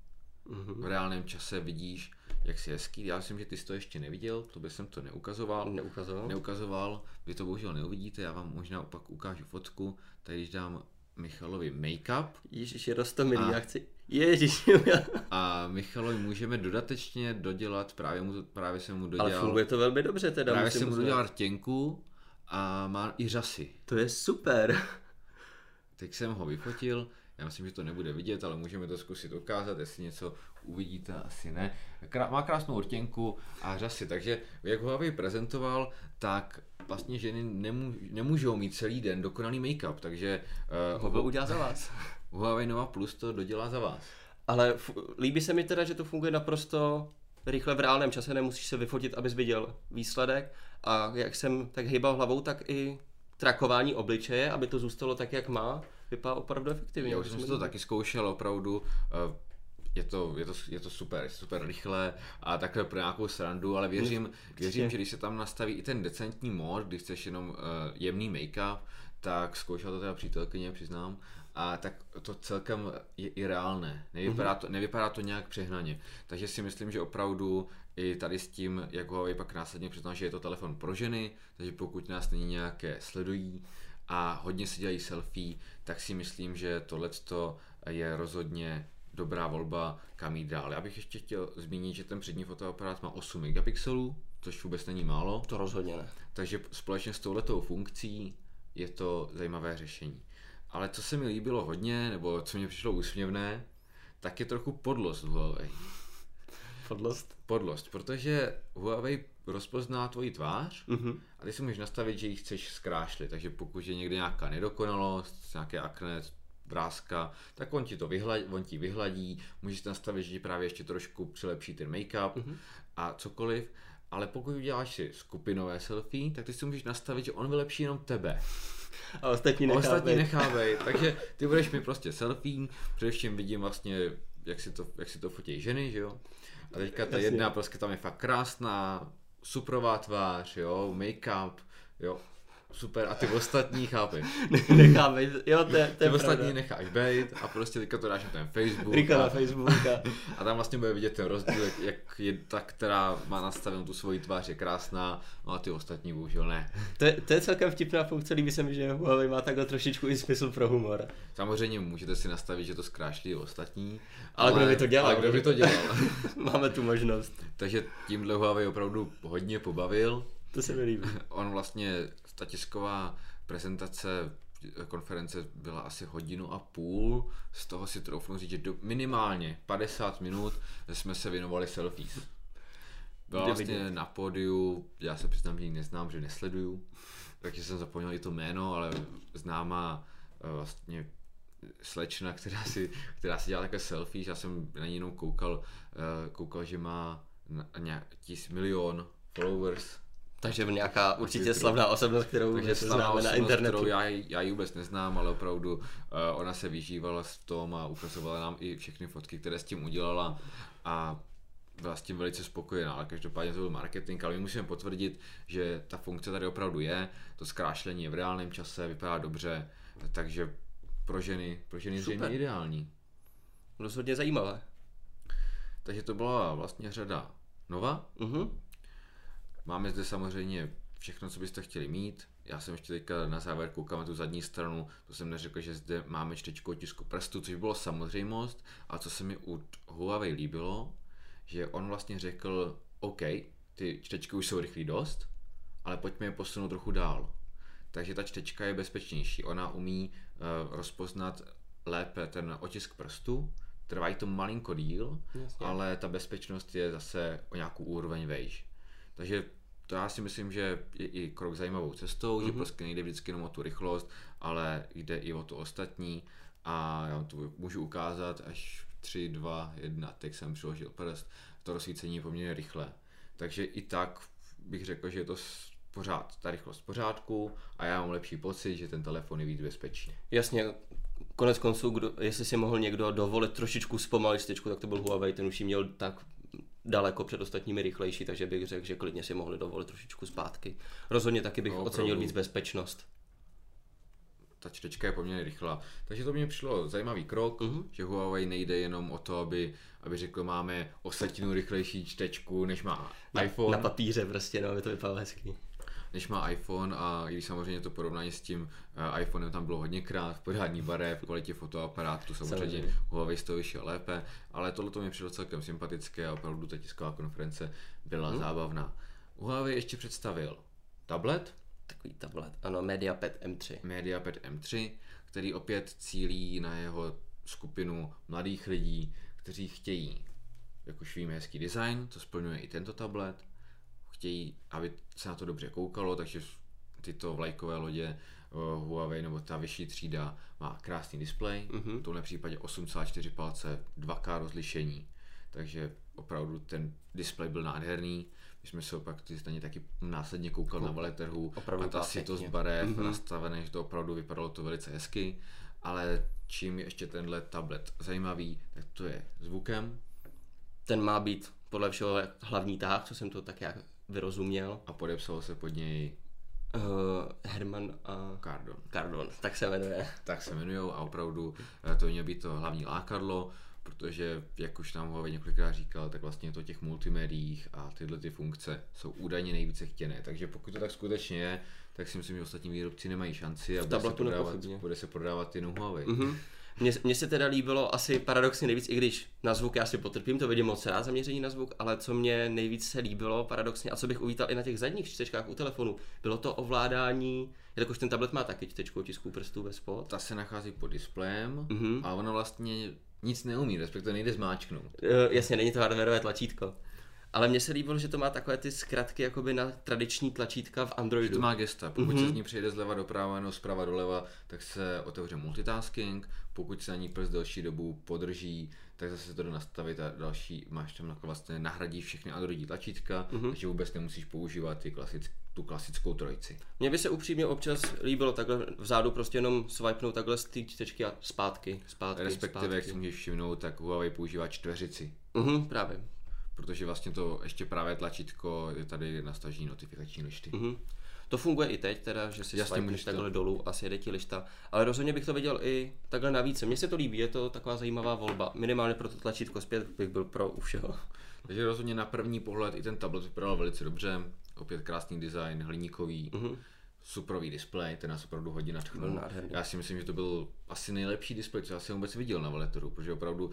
Mm-hmm. V reálném čase vidíš, jak si hezký. Já myslím, že ty jsi to ještě neviděl, to by jsem to neukazoval. Neukazoval. Neukazoval, vy to bohužel neuvidíte, já vám možná opak ukážu fotku. Tady když dám Michalovi make-up. Ježíš, je rostomilý, a... já chci... Ježíš. <laughs> a Michalovi můžeme dodatečně dodělat, právě, mu, právě jsem mu dodělal... Ale funguje to velmi dobře teda. Právě jsem mu dodělal rtěnku a má i řasy. To je super. <laughs> Teď jsem ho vyfotil, já myslím, že to nebude vidět, ale můžeme to zkusit ukázat, jestli něco uvidíte, asi ne. Krá- má krásnou ortěnku a řasy, takže jak ho Huawei prezentoval, tak vlastně ženy nemů- nemůžou mít celý den dokonalý make-up, takže... Uh, ho udělá za vás. <laughs> Huawei Nova Plus to dodělá za vás. Ale f- líbí se mi teda, že to funguje naprosto rychle v reálném čase, nemusíš se vyfotit, abys viděl výsledek a jak jsem tak hýbal hlavou, tak i trakování obličeje, aby to zůstalo tak, jak má, vypadá opravdu efektivně. Já už jsem to taky zkoušel opravdu, eh, je to, je to, je to super, super rychle a takhle pro nějakou srandu, ale věřím, věřím že když se tam nastaví i ten decentní mod, když chceš jenom uh, jemný make-up, tak zkoušela to teda přítelkyně, přiznám, a tak to celkem je i reálné. Nevypadá mhm. to, nevypadá to nějak přehnaně. Takže si myslím, že opravdu i tady s tím, jak Huawei pak následně přiznal, že je to telefon pro ženy, takže pokud nás není nějaké sledují a hodně si dělají selfie, tak si myslím, že tohle je rozhodně dobrá volba, kam jít dál. Já bych ještě chtěl zmínit, že ten přední fotoaparát má 8 megapixelů, což vůbec není málo. To rozhodně ne. Takže společně s touhletou funkcí je to zajímavé řešení. Ale co se mi líbilo hodně, nebo co mě přišlo úsměvné, tak je trochu podlost Huawei. Podlost? Podlost, protože Huawei rozpozná tvoji tvář mm-hmm. a ty si můžeš nastavit, že ji chceš zkrášlit. Takže pokud je někde nějaká nedokonalost, nějaké akné, vrázka, tak on ti to vyhladí, on ti vyhladí, můžeš nastavit, že ti právě ještě trošku přilepší ten make-up mm-hmm. a cokoliv. Ale pokud uděláš si skupinové selfie, tak ty si můžeš nastavit, že on vylepší jenom tebe. A ostatní nechávej. Ostatní nechávej. Takže ty budeš mi prostě selfie, především vidím vlastně, jak si to, jak si to fotí ženy, že jo. A teďka ta jedna prostě tam je fakt krásná, suprová tvář, jo, make-up, jo, super, a ty ostatní chápeš. <laughs> Necháme, jo, to je, to je Ty ostatní necháš být a prostě teďka to dáš na ten Facebook. Rika na Facebook. <laughs> A, a tam vlastně bude vidět ten rozdíl, jak je ta, která má nastavenou tu svoji tvář, je krásná, no a ty ostatní bohužel ne. To je, to je celkem vtipná funkce, líbí se mi, že Huawei má takhle trošičku i smysl pro humor. Samozřejmě můžete si nastavit, že to zkrášlí ostatní. Ale, ale kdo by to dělal? Ale kdo by to dělal? <laughs> Máme tu možnost. Takže tímhle Huawei opravdu hodně pobavil. To se mi líbí. On vlastně ta tisková prezentace konference byla asi hodinu a půl, z toho si troufnu říct, že do, minimálně 50 minut jsme se věnovali selfies. Byla vlastně na pódiu, já se přiznám, že ji neznám, že nesleduju, takže jsem zapomněl i to jméno, ale známá eh, vlastně slečna, která si, která si dělá takové selfies, já jsem na ní jenom koukal, eh, koukal, že má nějaký milion followers takže nějaká určitě slavná osobnost, kterou Takže známe na internetu. Kterou já, já ji vůbec neznám, ale opravdu uh, ona se vyžívala v tom a ukazovala nám i všechny fotky, které s tím udělala a byla s tím velice spokojená, ale každopádně to byl marketing, ale my musíme potvrdit, že ta funkce tady opravdu je, to zkrášlení je v reálném čase, vypadá dobře, takže pro ženy, pro ženy zřejmě ideální. Rozhodně zajímavé. Takže to byla vlastně řada Nova. Uh-huh. Máme zde samozřejmě všechno, co byste chtěli mít. Já jsem ještě teďka na závěr koukal na tu zadní stranu, to jsem neřekl, že zde máme čtečku otisku prstu, což bylo samozřejmost, a co se mi u Huawei líbilo, že on vlastně řekl, OK, ty čtečky už jsou rychlý dost, ale pojďme je posunout trochu dál. Takže ta čtečka je bezpečnější, ona umí uh, rozpoznat lépe ten otisk prstu, trvají to malinko díl, Jasně. ale ta bezpečnost je zase o nějakou úroveň vejš. Takže to já si myslím, že je i krok zajímavou cestou, mm-hmm. že mhm. prostě nejde vždycky jenom o tu rychlost, ale jde i o to ostatní a já vám to můžu ukázat až 3, 2, 1, teď jsem přiložil prst, to rozsvícení je poměrně rychle. Takže i tak bych řekl, že je to pořád, ta rychlost v pořádku a já mám lepší pocit, že ten telefon je víc bezpečný. Jasně, konec konců, kdo, jestli si mohl někdo dovolit trošičku zpomalit styčku, tak to byl Huawei, ten už ji měl tak daleko před ostatními rychlejší, takže bych řekl, že klidně si mohli dovolit trošičku zpátky. Rozhodně taky bych No, ocenil opravdu. víc bezpečnost. ta čtečka je poměrně rychlá. Takže to mě přišlo zajímavý krok, Mhm. uh-huh. že Huawei nejde jenom o to, aby, aby řekl, máme o setinu rychlejší čtečku, než má Na, iPhone, na papíře prostě, no, aby to vypadalo hezky. Než má iPhone a i když samozřejmě to porovnání s tím uh, iPhonem tam bylo hodněkrát, v podání barev, v kvalitě fotoaparátu, samozřejmě. Huawei z toho vyšel lépe, ale tohle to mě přišlo celkem sympatické a opravdu ta tisková konference byla hmm. zábavná. Huawei ještě představil tablet, Takový tablet, ano, MediaPad M3. MediaPad M3, který opět cílí na jeho skupinu mladých lidí, kteří chtějí, jak už víme, hezký design, to splňuje i tento tablet, chtějí, aby se na to dobře koukalo, takže tyto vlajkové lodě uh, Huawei nebo ta vyšší třída má krásný displej, Mhm. v tomhle případě 8,4 palce, 2K rozlišení, takže opravdu ten displej byl nádherný. My jsme se opak ty stejně taky následně koukal na veletrhu Opravdu a ta sitost barev Mhm. mm-hmm. nastavené, že to opravdu vypadalo to velice hezky, ale čím je ještě tenhle tablet zajímavý, tak to je zvukem Ten má být podle všeho hlavní táh, co jsem to tak jak vyrozuměl. a podepsalo se pod něj Uh, Herman a Cardon. Cardon, tak se jmenuje. Tak se jmenují a opravdu eh, to mělo být to hlavní lákadlo, protože, jak už nám Huawei několikrát říkal, tak vlastně to těch multimédiích a tyhle ty funkce jsou údajně nejvíce chtěné. Takže pokud to tak skutečně je, tak si myslím, že ostatní výrobci nemají šanci a bude se, prodávat, bude se prodávat jenom Huawei. Mhm. Mně, mně se teda líbilo asi paradoxně nejvíc, i když na zvuk já si potrpím, to vidím moc rád zaměření na zvuk, ale co mě nejvíc se líbilo paradoxně a co bych uvítal i na těch zadních čtečkách u telefonu, bylo to ovládání, jelikož ten tablet má taky čtečku otisků prstů ve spod. Ta se nachází pod displejem Mhm. a ona vlastně nic neumí, respektive nejde zmáčknout. E, jasně, není to hardwareové tlačítko. Ale mně se líbilo, že to má takové ty zkratky jakoby na tradiční tlačítka v Že Androidu. to má gesta. Pokud Mhm. se z ní přejde zleva doprava nebo zprava doleva, tak se otevře multitasking. Pokud se na ní prst delší dobu podrží, tak zase to jde nastavit a další máš tam jako vlastně nahradí všechny Androidí tlačítka, Mhm. takže vůbec nemusíš používat ty klasick, tu klasickou trojici. Mně by se upřímně občas líbilo takhle vzadu prostě jenom swipenout takhle z té čtečky a zpátky, zpátky, Respektive, jak si zpátky. můžeš všimnout, tak Huawei používá čtveřici. Mhm, právě. Protože vlastně to ještě právě tlačítko je tady na stažení notifikační lišty. Mhm. To funguje i teď, teda, že si swipeneš můžeš to- takhle dolů a sjede ti lišta. Ale rozhodně bych to viděl i takhle navíc. Mně se to líbí, je to taková zajímavá volba. Minimálně pro to tlačítko zpět bych byl pro u všeho. <laughs> Takže rozhodně na první pohled i ten tablet vypadal velice dobře. Opět krásný design, hliníkový, Mhm. superový displej, ten nás opravdu hodně nadchnul. Já si myslím, že to byl asi nejlepší displej, co já jsem vůbec viděl na veletoru, protože opravdu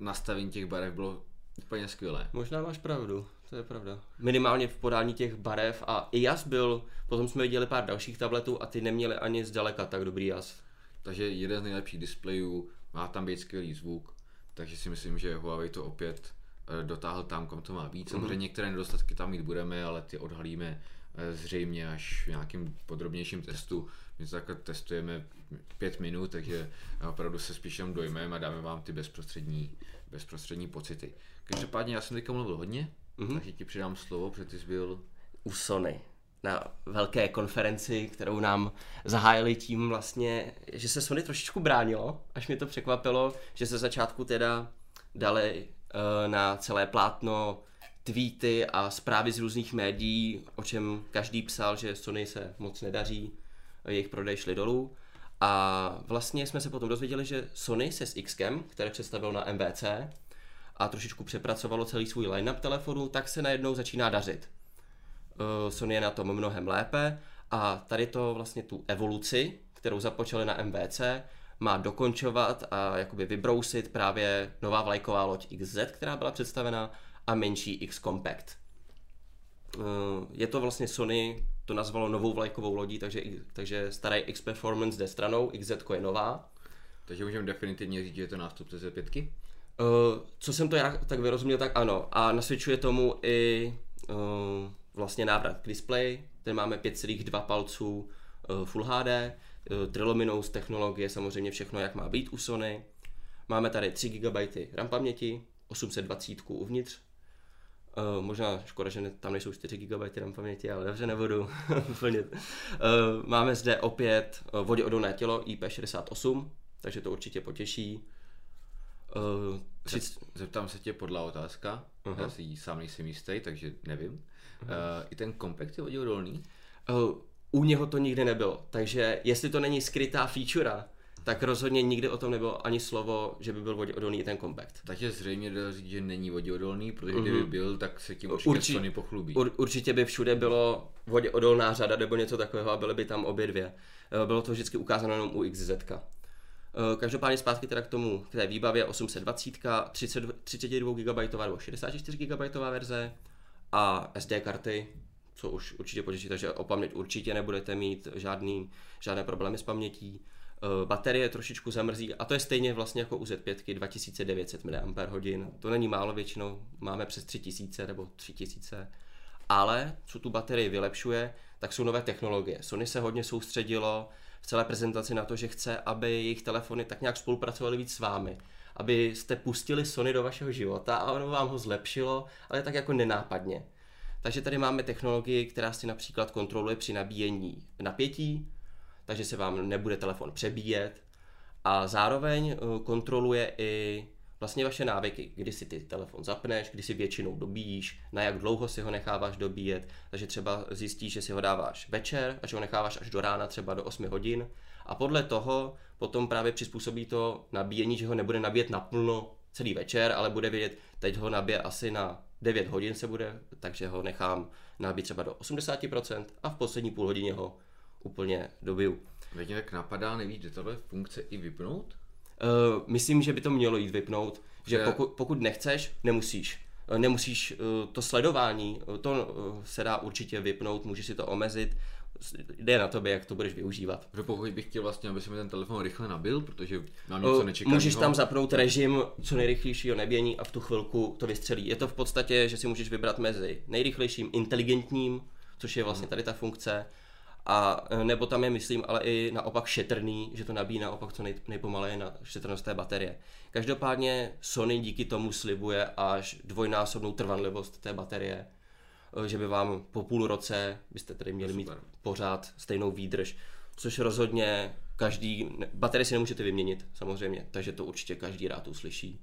nastavení těch barev bylo úplně skvělé. Možná máš pravdu, to je pravda. Minimálně v podání těch barev a i jas byl, potom jsme viděli pár dalších tabletů a ty neměli ani zdaleka tak dobrý jas. Takže jeden z nejlepších displejů, má tam být skvělý zvuk, takže si myslím, že Huawei to opět eh, dotáhl tam, kam to má být. Samozřejmě některé nedostatky tam mít budeme, ale ty odhalíme eh, zřejmě až v nějakým podrobnějším testu. My to takhle testujeme pět minut, takže opravdu se spíš jenom dojmeme a dáme vám ty bezprostřední, bezprostřední pocity. Každopádně já jsem teďka mluvil hodně, mm-hmm. takže ti přidám slovo, protože ty jsi byl u Sony na velké konferenci, kterou nám zahájili tím vlastně, že se Sony trošičku bránilo, až mě to překvapilo, že se začátku teda dali uh, na celé plátno tweety a zprávy z různých médií, o čem každý psal, že Sony se moc nedaří, jejich prodej šly dolů. A vlastně jsme se potom dozvěděli, že Sony se s Xkem, které představil na MVC, a trošičku přepracovalo celý svůj line-up telefonu, tak se najednou začíná dařit. Uh, Sony je na tom mnohem lépe a tady to vlastně tu evoluci, kterou započali na MVC, má dokončovat a jakoby vybrousit právě nová vlajková loď XZ, která byla představena a menší X Compact. Uh, Je to vlastně Sony, to nazvalo novou vlajkovou lodí, takže, takže starý X Performance jde stranou, XZ je nová. Takže můžeme definitivně říct, že je to nástupce Z5. Uh, co jsem to já tak vyrozuměl, tak ano. A nasvědčuje tomu i uh, vlastně návrat k displeji. Ten máme 5,2 palců uh, Full HD, uh, triluminous technologie, samozřejmě všechno, jak má být u Sony. Máme tady 3 GB RAM paměti, 820 uvnitř. Uh, možná škoda, že ne, tam nejsou 4 GB RAM paměti, ale dobře nebudu <laughs> plnit. Uh, máme zde opět uh, voděodolné tělo IP68, takže to určitě potěší. Uh, tři... Zeptám se tě podle otázka, uh-huh. já si sám nejsem jistý, takže nevím. Uh-huh. Uh, I ten kompakt je voděodolný? Uh, u něho to nikdy nebylo, takže jestli to není skrytá feature, tak rozhodně nikdy o tom nebylo ani slovo, že by byl voděodolný i ten kompakt. Takže zřejmě dá říct, že není voděodolný, protože mm-hmm. kdyby byl, tak se tím určitě Urči, Sony pochlubí. Ur, určitě by všude bylo voděodolná řada nebo něco takového a byly by tam obě dvě. Eh, bylo to vždycky ukázáno jenom u XZ. Eh, každopádně zpátky teda k tomu, k té výbavě 820, 30, 32 GB nebo 64 GB verze a SD karty, co už určitě počítá, takže o paměť určitě nebudete mít žádný, žádné problémy s pamětí. Eh, baterie trošičku zamrzí a to je stejně vlastně jako u Z5 2900 mAh. To není málo většinou, máme přes 3000 nebo 3000. Ale co tu baterii vylepšuje, tak jsou nové technologie. Sony se hodně soustředilo v celé prezentaci na to, že chce, aby jejich telefony tak nějak spolupracovaly víc s vámi. Abyste pustili Sony do vašeho života a ono vám ho zlepšilo, ale tak jako nenápadně. Takže tady máme technologii, která si například kontroluje při nabíjení napětí, takže se vám nebude telefon přebíjet. A zároveň eh, kontroluje i vlastně vaše návyky, kdy si ty telefon zapneš, kdy si většinou dobíjíš, na jak dlouho si ho necháváš dobíjet, takže třeba zjistíš, že si ho dáváš večer a že ho necháváš až do rána, třeba do 8 hodin. A podle toho potom právě přizpůsobí to nabíjení, že ho nebude nabíjet naplno celý večer, ale bude vědět, teď ho nabije asi na 9 hodin se bude, takže ho nechám nabít třeba do 80% a v poslední půl hodině ho úplně dobiju. Mě tak napadá, nevíš, že tohle funkce i vypnout? Uh, myslím, že by to mělo jít vypnout, že, že pokud, pokud nechceš, nemusíš. Uh, nemusíš uh, to sledování, to uh, se dá určitě vypnout, můžeš si to omezit, jde na tobě, jak to budeš využívat. Protože pokud bych chtěl vlastně, aby se mi ten telefon rychle nabil, protože mám něco nečekaného. Můžeš tam zapnout režim co nejrychlejšího nebění a v tu chvilku to vystřelí. Je to v podstatě, že si můžeš vybrat mezi nejrychlejším inteligentním, což je vlastně tady ta funkce, a e, nebo tam je, myslím, ale i naopak šetrný, že to nabíjí naopak co nej, nejpomaleji na šetrnost té baterie. Každopádně Sony díky tomu slibuje až dvojnásobnou trvanlivost té baterie, e, že by vám po půl roce byste tedy měli Super. mít pořád stejnou výdrž, což rozhodně každý, baterie si nemůžete vyměnit samozřejmě, takže to určitě každý rád uslyší.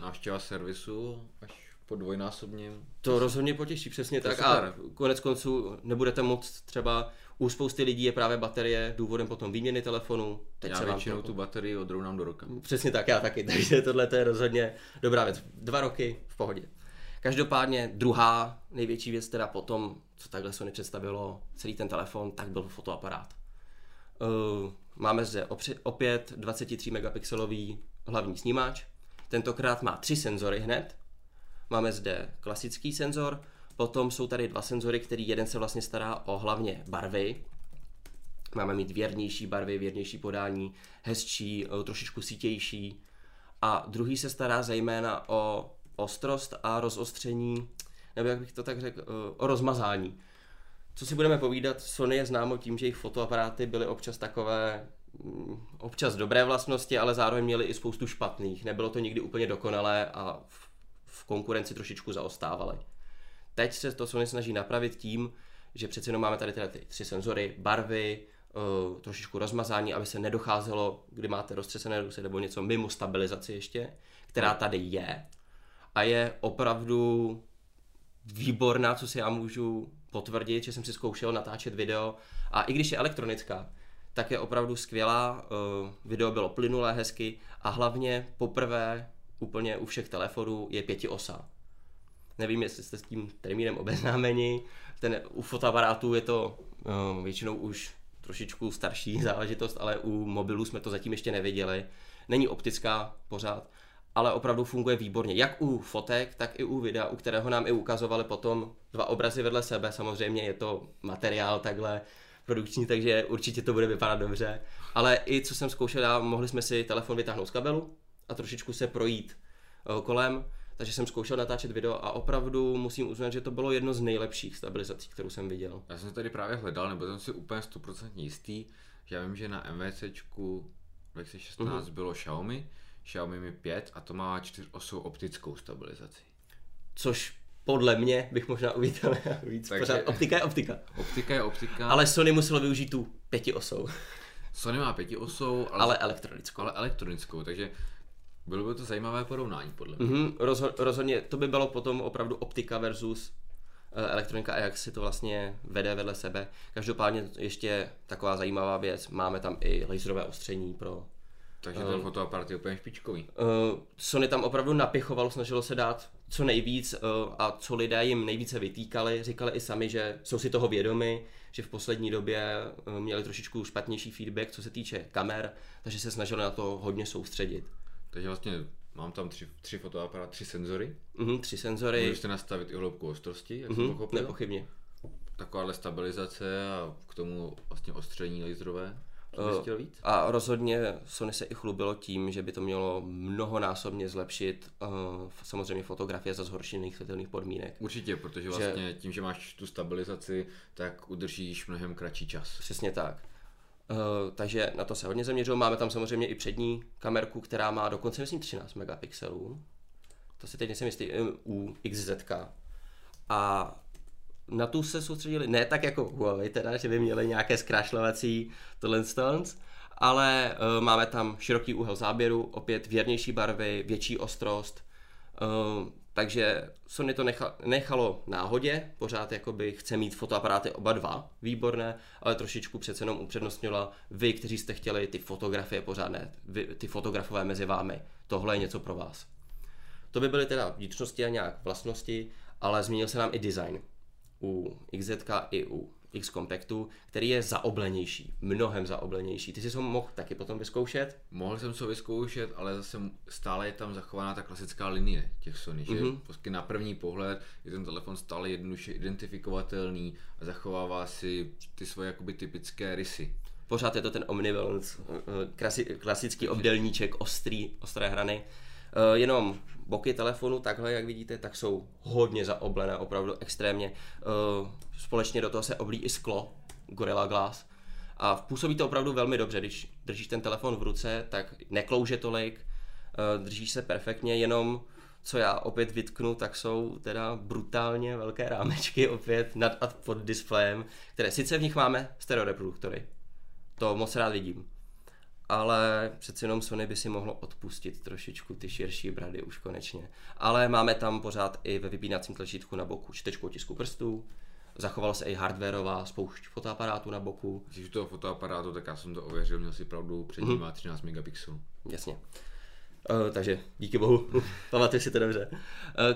Návštěva servisu až po dvojnásobním. To rozhodně potěší, přesně to tak. A konec konců nebudete moct třeba u spousty lidí je právě baterie důvodem potom výměny telefonu. Teď já se většinou to... tu baterii odrovnám do roka. Přesně tak, já taky, <laughs> takže tohle je rozhodně dobrá věc. Dva roky v pohodě. Každopádně druhá největší věc teda potom, co takhle Sony představilo celý ten telefon, tak byl fotoaparát. Uh, máme zde opět 23 megapixelový hlavní snímač. Tentokrát má tři senzory hned. Máme zde klasický senzor, Potom jsou tady dva senzory, který jeden se vlastně stará o hlavně barvy. Máme mít věrnější barvy, věrnější podání, hezčí, eh, trošičku sítější. A druhý se stará zejména o ostrost a rozostření, nebo jak bych to tak řekl, eh, o rozmazání. Co si budeme povídat, Sony je známo tím, že jejich fotoaparáty byly občas takové mm, občas dobré vlastnosti, ale zároveň měly i spoustu špatných. Nebylo to nikdy úplně dokonalé a v konkurenci trošičku zaostávaly. Teď se to Sony snaží napravit tím, že přece jenom máme tady ty tři senzory, barvy, uh, trošičku rozmazání, aby se nedocházelo, kdy máte roztřesené ruce nebo něco mimo stabilizaci ještě, která tady je. A je opravdu výborná, co si já můžu potvrdit, že jsem si zkoušel natáčet video a i když je elektronická, tak je opravdu skvělá, uh, video bylo plynulé hezky a hlavně poprvé úplně u všech telefonů je pěti osa. Nevím, jestli jste s tím termínem obeznámeni. Ten, u fotoaparátů je to uh, většinou už trošičku starší <laughs> záležitost, ale u mobilů jsme to zatím ještě neviděli. Není optická pořád, ale opravdu funguje výborně. Jak u fotek, tak i u videa, u kterého nám i ukazovali potom dva obrazy vedle sebe. Samozřejmě je to materiál takhle produkční, takže určitě to bude vypadat dobře. Ale i co jsem zkoušel, já, mohli jsme si telefon vytáhnout z kabelu a trošičku se projít uh, kolem takže jsem zkoušel natáčet video a opravdu musím uznat, že to bylo jedno z nejlepších stabilizací, kterou jsem viděl. Já jsem tady právě hledal, nebo jsem si úplně 100% jistý, že já vím, že na MVCčku 2016 mm-hmm. bylo Xiaomi, Xiaomi Mi 5 a to má čtyřosou optickou stabilizaci. Což podle mě bych možná uvítal <laughs> víc. Takže... Pořád optika je optika. Optika je optika. Ale Sony muselo využít tu pětiosou. Sony má pětiosou, ale, ale elektronickou. Ale elektronickou, takže Bylo by to zajímavé porovnání, podle mě. Mm-hmm, rozho- rozhodně, to by bylo potom opravdu optika versus eh, elektronika a jak si to vlastně vede vedle sebe. Každopádně ještě taková zajímavá věc, máme tam i laserové ostření pro Takže ten fotoaparát je úplně špičkový. Uh, Sony tam opravdu napěchovalo, snažilo se dát co nejvíc uh, a co lidé jim nejvíce vytýkali. Říkali i sami, že jsou si toho vědomi, že v poslední době uh, měli trošičku špatnější feedback, co se týče kamer, takže se snažili na to hodně soustředit. Takže vlastně mám tam tři, tři fotoaparáty, tři senzory. Mhm, tři senzory, Můžeš si nastavit i hloubku ostrosti, jak jsem mhm, pochopil. nepochybně. Takováhle stabilizace a k tomu vlastně ostření laserové. Chtěl víc? A rozhodně Sony se i chlubilo tím, že by to mělo mnohonásobně zlepšit uh, samozřejmě fotografie za zhoršených světelných podmínek. Určitě, protože že- vlastně tím, že máš tu stabilizaci, tak udržíš mnohem kratší čas. Přesně tak. Uh, takže na to se hodně zaměřilo. Máme tam samozřejmě i přední kamerku, která má dokonce, myslím, 13 megapixelů. To si teď nejsem jistý, um, u XZ. A na tu se soustředili, ne tak jako Huawei teda, že by měli nějaké zkrášlovací tohle stones, ale uh, máme tam široký úhel záběru, opět věrnější barvy, větší ostrost, uh, takže Sony to necha, nechalo náhodě, pořád jakoby chce mít fotoaparáty oba dva, výborné, ale trošičku přece jenom upřednostnila vy, kteří jste chtěli ty fotografie pořádné, vy, ty fotografové mezi vámi, tohle je něco pro vás. To by byly teda vnitřnosti a nějak vlastnosti, ale změnil se nám i design u XZ i u X Compactu, který je zaoblenější, mnohem zaoblenější. Ty jsi ho mohl taky potom vyzkoušet? Mohl jsem to vyzkoušet, ale zase stále je tam zachovaná ta klasická linie těch Sony, že Mhm. prostě na první pohled je ten telefon stále jednoduše identifikovatelný a zachovává si ty svoje jakoby typické rysy. Pořád je to ten Omnivalence, eh, klasi, klasický obdelníček, ostrý, ostré hrany. Eh, Jenom boky telefonu, takhle jak vidíte, tak jsou hodně zaoblené, opravdu extrémně. Eh, Společně do toho se oblí i sklo, Gorilla Glass. A působí to opravdu velmi dobře, když držíš ten telefon v ruce, tak neklouže tolik, eh, držíš se perfektně, jenom co já opět vytknu, tak jsou teda brutálně velké rámečky opět nad a pod displejem, které sice v nich máme stereoreproduktory, to moc rád vidím. Ale přeci jenom Sony by si mohlo odpustit trošičku ty širší brady už konečně. Ale máme tam pořád i ve vypínacím tlačítku na boku čtečku otisku prstů, zachovala se i hardwareová spoušť fotoaparátu na boku, Když toho fotoaparátu, tak já jsem to ověřil, měl si pravdu, před ním má 13 megapixelů. Jasně. Uh, takže díky bohu, <laughs> pamatuju si to dobře. Uh,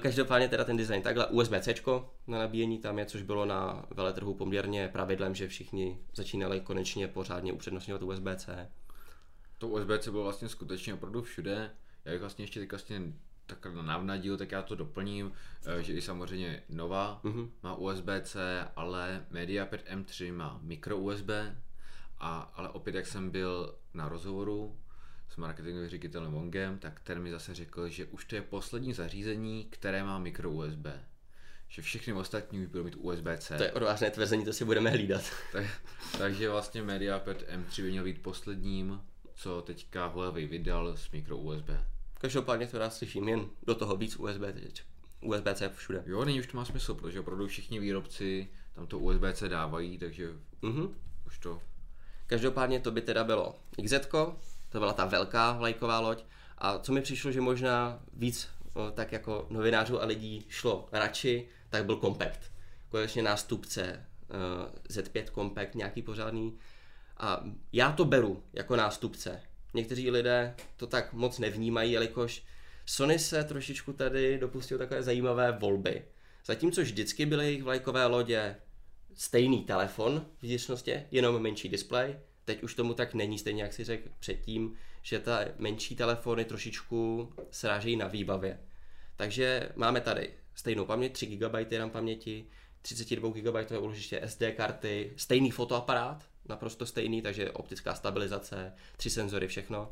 každopádně teda ten design takhle, USB-C na nabíjení tam je, což bylo na veletrhu poměrně pravidlem, že všichni začínali konečně pořádně upřednostňovat USB-C. To USB-C bylo vlastně skutečně opravdu všude. Já bych vlastně ještě teď vlastně tak navnadil, tak já to doplním, eh, že i samozřejmě Nova mm-hmm. má USB-C, ale MediaPad M3 má micro USB, a, ale opět jak jsem byl na rozhovoru s marketingovým ředitelem Wongem, tak ten mi zase řekl, že už to je poslední zařízení, které má micro USB. Že všechny ostatní už budou mít USB-C. To je odvážné tvrzení, to si budeme hlídat. Tak, takže vlastně MediaPad M3 by měl být posledním, co teďka Huawei vydal s micro USB. Každopádně to rád slyším, jen do toho víc USB, USB-C všude. Jo, nyní už to má smysl, protože opravdu všichni výrobci tam to USB-C dávají, takže Mhm. už to... Každopádně to by teda bylo XZ, to byla ta velká vlajková loď. A co mi přišlo, že možná víc tak jako novinářů a lidí šlo radši, tak byl Compact. Konečně nástupce uh, Z5 Compact, nějaký pořádný. A já to beru jako nástupce. Někteří lidé to tak moc nevnímají, jelikož Sony se trošičku tady dopustil takové zajímavé volby. Zatímco vždycky byly jejich vlajkové lodě stejný telefon v vnitřnosti, jenom menší displej. Teď už tomu tak není, stejně jak si řekl předtím, že ta menší telefony trošičku srážejí na výbavě. Takže máme tady stejnou paměť, 3 GB RAM paměti, 32 GB úložiště SD karty, stejný fotoaparát, naprosto stejný, takže optická stabilizace, tři senzory, všechno.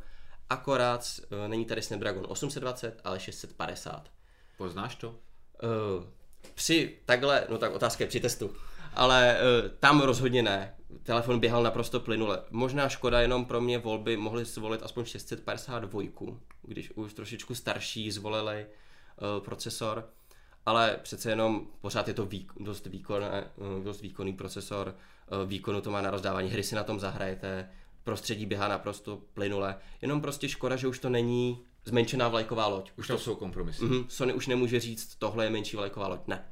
Akorát e, není tady Snapdragon 820, ale 650. Poznáš to? Uh, při takhle, no tak otázka je při testu, ale uh, tam rozhodně ne. Telefon běhal naprosto plynule. Možná škoda jenom pro mě volby mohli zvolit aspoň 652, když už trošičku starší zvolili uh, procesor, ale přece jenom pořád je to výk- dost, výkonné, uh, dost výkonný procesor, výkonu to má na rozdávání, hry si na tom zahrajete, prostředí běhá naprosto plynule, jenom prostě škoda, že už to není zmenšená vlajková loď. Už to jsou kompromisy. Mhm, Sony už nemůže říct, tohle je menší vlajková loď. Ne.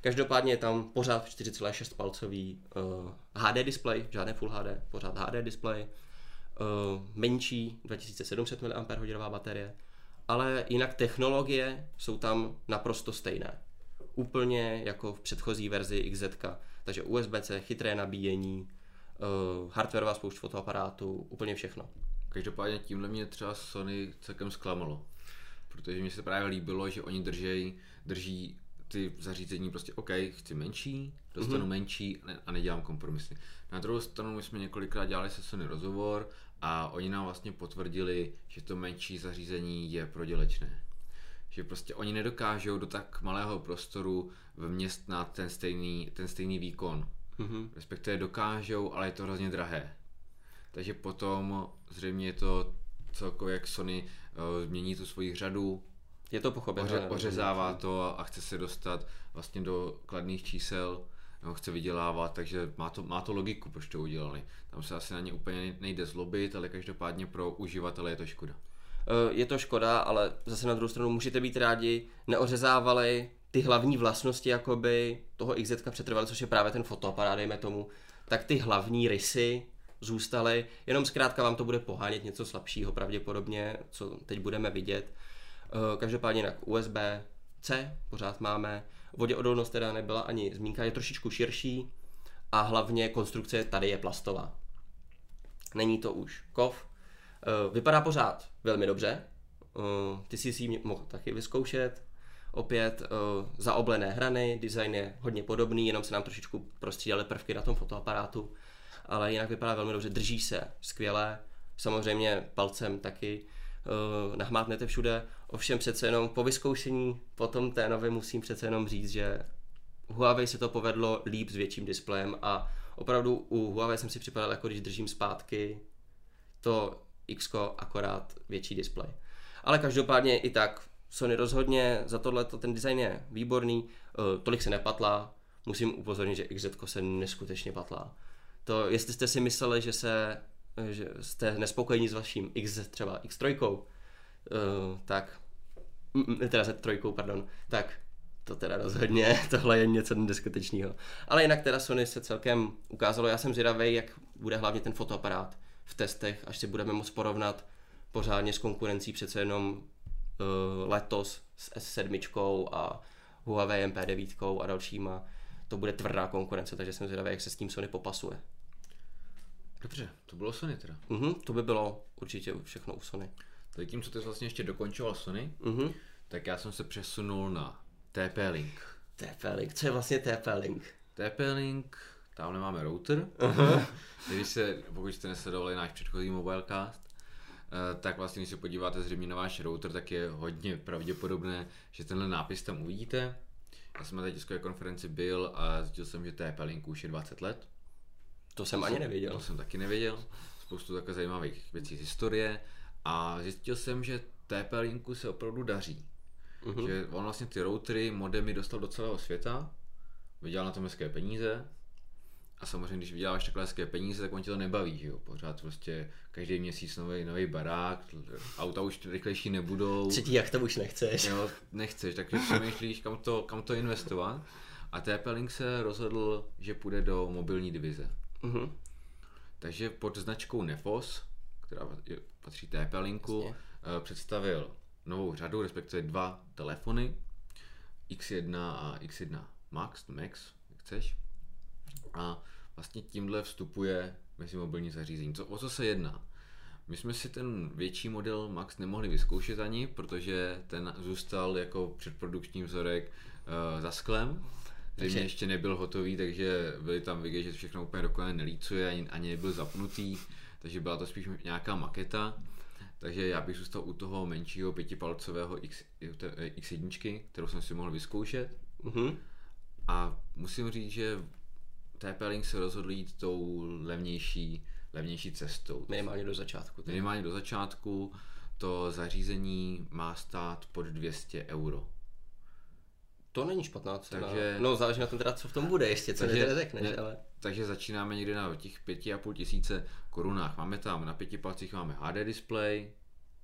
Každopádně je tam pořád 4,6 palcový uh, HD display, žádné Full HD, pořád HD display, uh, menší 2700 mAh baterie, ale jinak technologie jsou tam naprosto stejné. Úplně jako v předchozí verzi XZ, takže USB-C, chytré nabíjení, uh, hardwareová spoušť fotoaparátu, úplně všechno. Každopádně tímhle mě třeba Sony celkem zklamalo. Protože mi se právě líbilo, že oni drží, drží ty zařízení prostě OK, chci menší, dostanu mm-hmm. menší a nedělám kompromisy. Na druhou stranu my jsme několikrát dělali se Sony rozhovor a oni nám vlastně potvrdili, že to menší zařízení je prodělečné. Že prostě oni nedokážou do tak malého prostoru vměstnat ten stejný, ten stejný výkon. Mm-hmm. Respektive dokážou, ale je to hrozně drahé. Takže potom zřejmě je to celkově jak Sony uh, změní tu svoji řadu, je to pochopitelné. Oře, ořezává to a chce se dostat vlastně do kladných čísel, nebo chce vydělávat, takže má to, má to logiku, proč to udělali. Tam se asi na ně úplně nejde zlobit, ale každopádně pro uživatele je to škoda. Eh, je to škoda, ale zase na druhou stranu můžete být rádi, neořezávali ty hlavní vlastnosti jakoby toho XZ přetrvaly, což je právě ten fotoaparát, dejme tomu, tak ty hlavní rysy zůstaly, jenom zkrátka vám to bude pohánět něco slabšího pravděpodobně, co teď budeme vidět. Eh, každopádně jinak USB-C pořád máme, voděodolnost teda nebyla ani zmínka, je trošičku širší a hlavně konstrukce tady je plastová. Není to už kov. Eh, vypadá pořád velmi dobře. Eh, ty si ji mohl taky vyzkoušet. Opět zaoblené hrany, design je hodně podobný, jenom se nám trošičku prostřídaly prvky na tom fotoaparátu, ale jinak vypadá velmi dobře, drží se skvěle, samozřejmě palcem taky nahmátnete všude, ovšem přece jenom po vyzkoušení potom té nové musím přece jenom říct, že Huawei se to povedlo líp s větším displejem a opravdu u Huawei jsem si připadal, jako když držím zpátky to X, akorát větší displej. Ale každopádně i tak Sony rozhodně za tohle ten design je výborný, uh, tolik se nepatlá, musím upozornit, že XZ se neskutečně patlá. To, jestli jste si mysleli, že se že jste nespokojení s vaším X, třeba X3, uh, eh, tak, teda Z3, pardon, tak to teda rozhodně, <laughs> tohle je něco neskutečného. Ale jinak teda Sony se celkem ukázalo, já jsem zvědavý, jak bude hlavně ten fotoaparát v testech, až si budeme moct porovnat pořádně s konkurencí přece jenom uh, letos s S7 a Huawei MP9 a dalšíma. To bude tvrdá konkurence, takže jsem zvědavý, jak se s tím Sony popasuje. Dobře, to bylo Sony teda. Mhm, to by bylo určitě všechno u Sony. Tak tím, co ty jsi vlastně ještě dokončoval Sony, mhm. tak já jsem se přesunul na TP-Link. TP-Link, co je vlastně TP-Link? TP-Link, tamhle máme router. Uh-huh. <laughs> Když se, pokud jste nesledovali náš předchozí mobilecast, eh, tak vlastně, když se podíváte zřejmě na váš router, tak je hodně pravděpodobné, že tenhle nápis tam uvidíte. Já jsem na té tiskové konferenci byl a zjistil jsem, že TP-Link už je 20 let. To jsem to ani nevěděl. To jsem taky nevěděl. Spoustu takové zajímavých věcí z historie. A zjistil jsem, že TP-Linku se opravdu daří. Uh-huh. Že on vlastně ty routery, modemy dostal do celého světa, vydělal na tom hezké peníze, a samozřejmě, když vyděláváš takhle hezké peníze, tak on ti to nebaví, že jo? Pořád prostě každý měsíc nový, nový barák, auta už rychlejší nebudou. Třetí jak to už nechceš. Jo, nechceš, takže přemýšlíš, kam to, kam to investovat. A TP-Link se rozhodl, že půjde do mobilní divize. Mm-hmm. Takže pod značkou Nefos, která patří TP-Linku, vlastně. představil novou řadu, respektive dva telefony, X1 a X1 Max, Max, jak chceš. A vlastně tímhle vstupuje mezi mobilní zařízení. Co, o co se jedná? My jsme si ten větší model Max nemohli vyzkoušet ani, protože ten zůstal jako předprodukční vzorek uh, za sklem takže... ještě nebyl hotový, takže byli tam vidět, že všechno úplně dokonale nelícuje, ani, ani nebyl zapnutý, takže byla to spíš nějaká maketa. Takže já bych zůstal u toho menšího pětipalcového X, X1, kterou jsem si mohl vyzkoušet. Mm-hmm. A musím říct, že TP-Link se rozhodl jít tou levnější, levnější cestou. Minimálně do začátku. Tedy. Minimálně do začátku. To zařízení má stát pod 200 euro. To není špatná cena. Takže, no záleží na tom teda, co v tom bude ještě, co takže, řekneš, ne, ale... Takže začínáme někdy na těch pěti a půl tisíce korunách. Máme tam, na pěti palcích máme HD display,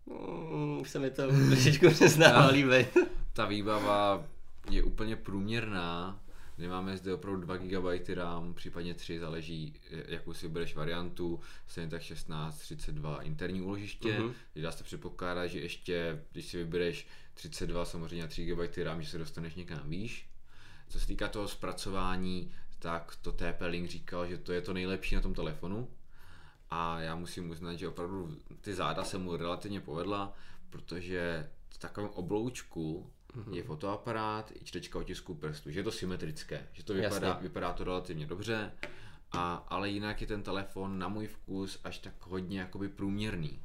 Mm, už se mi to trošičku <laughs> přestává líbit. Ta výbava je úplně průměrná, Nemáme zde opravdu 2 GB RAM, případně 3, záleží, jakou si bereš variantu, stejně tak 16, 32 interní úložiště. Mm-hmm. Dá se předpokládat, že ještě, když si vybereš 32, samozřejmě 3 GB RAM, že se dostaneš někam výš. Co se týká toho zpracování, tak to TP Link říkal, že to je to nejlepší na tom telefonu. A já musím uznat, že opravdu ty záda se mu relativně povedla, protože v takovém obloučku je fotoaparát i čtečka otisku prstu, že je to symetrické, že to vypadá, vypadá to relativně dobře, a, ale jinak je ten telefon na můj vkus až tak hodně jakoby průměrný.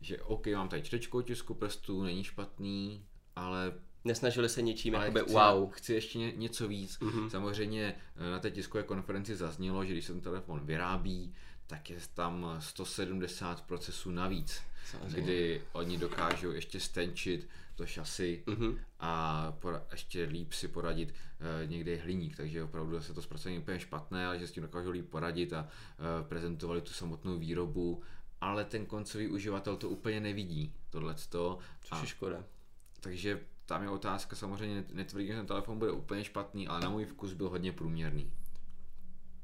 Že OK, mám tady čtečku otisku prstu, není špatný, ale Nesnažili se ničím, jakoby chci, wow. Chci ještě ně, něco víc. Mm-hmm. Samozřejmě eh, na té tiskové konferenci zaznělo, že když se ten telefon vyrábí, tak je tam 170 procesů navíc, Samozřejmě. kdy oni dokážou ještě stenčit to šasy mm-hmm. a pora- ještě líp si poradit uh, někde je hliník, takže opravdu se to zpracování úplně špatné, ale že s tím dokážou líp poradit a uh, prezentovali tu samotnou výrobu, ale ten koncový uživatel to úplně nevidí, tohleto. Což je škoda. Takže tam je otázka, samozřejmě netvrdím, že ten telefon bude úplně špatný, ale na můj vkus byl hodně průměrný.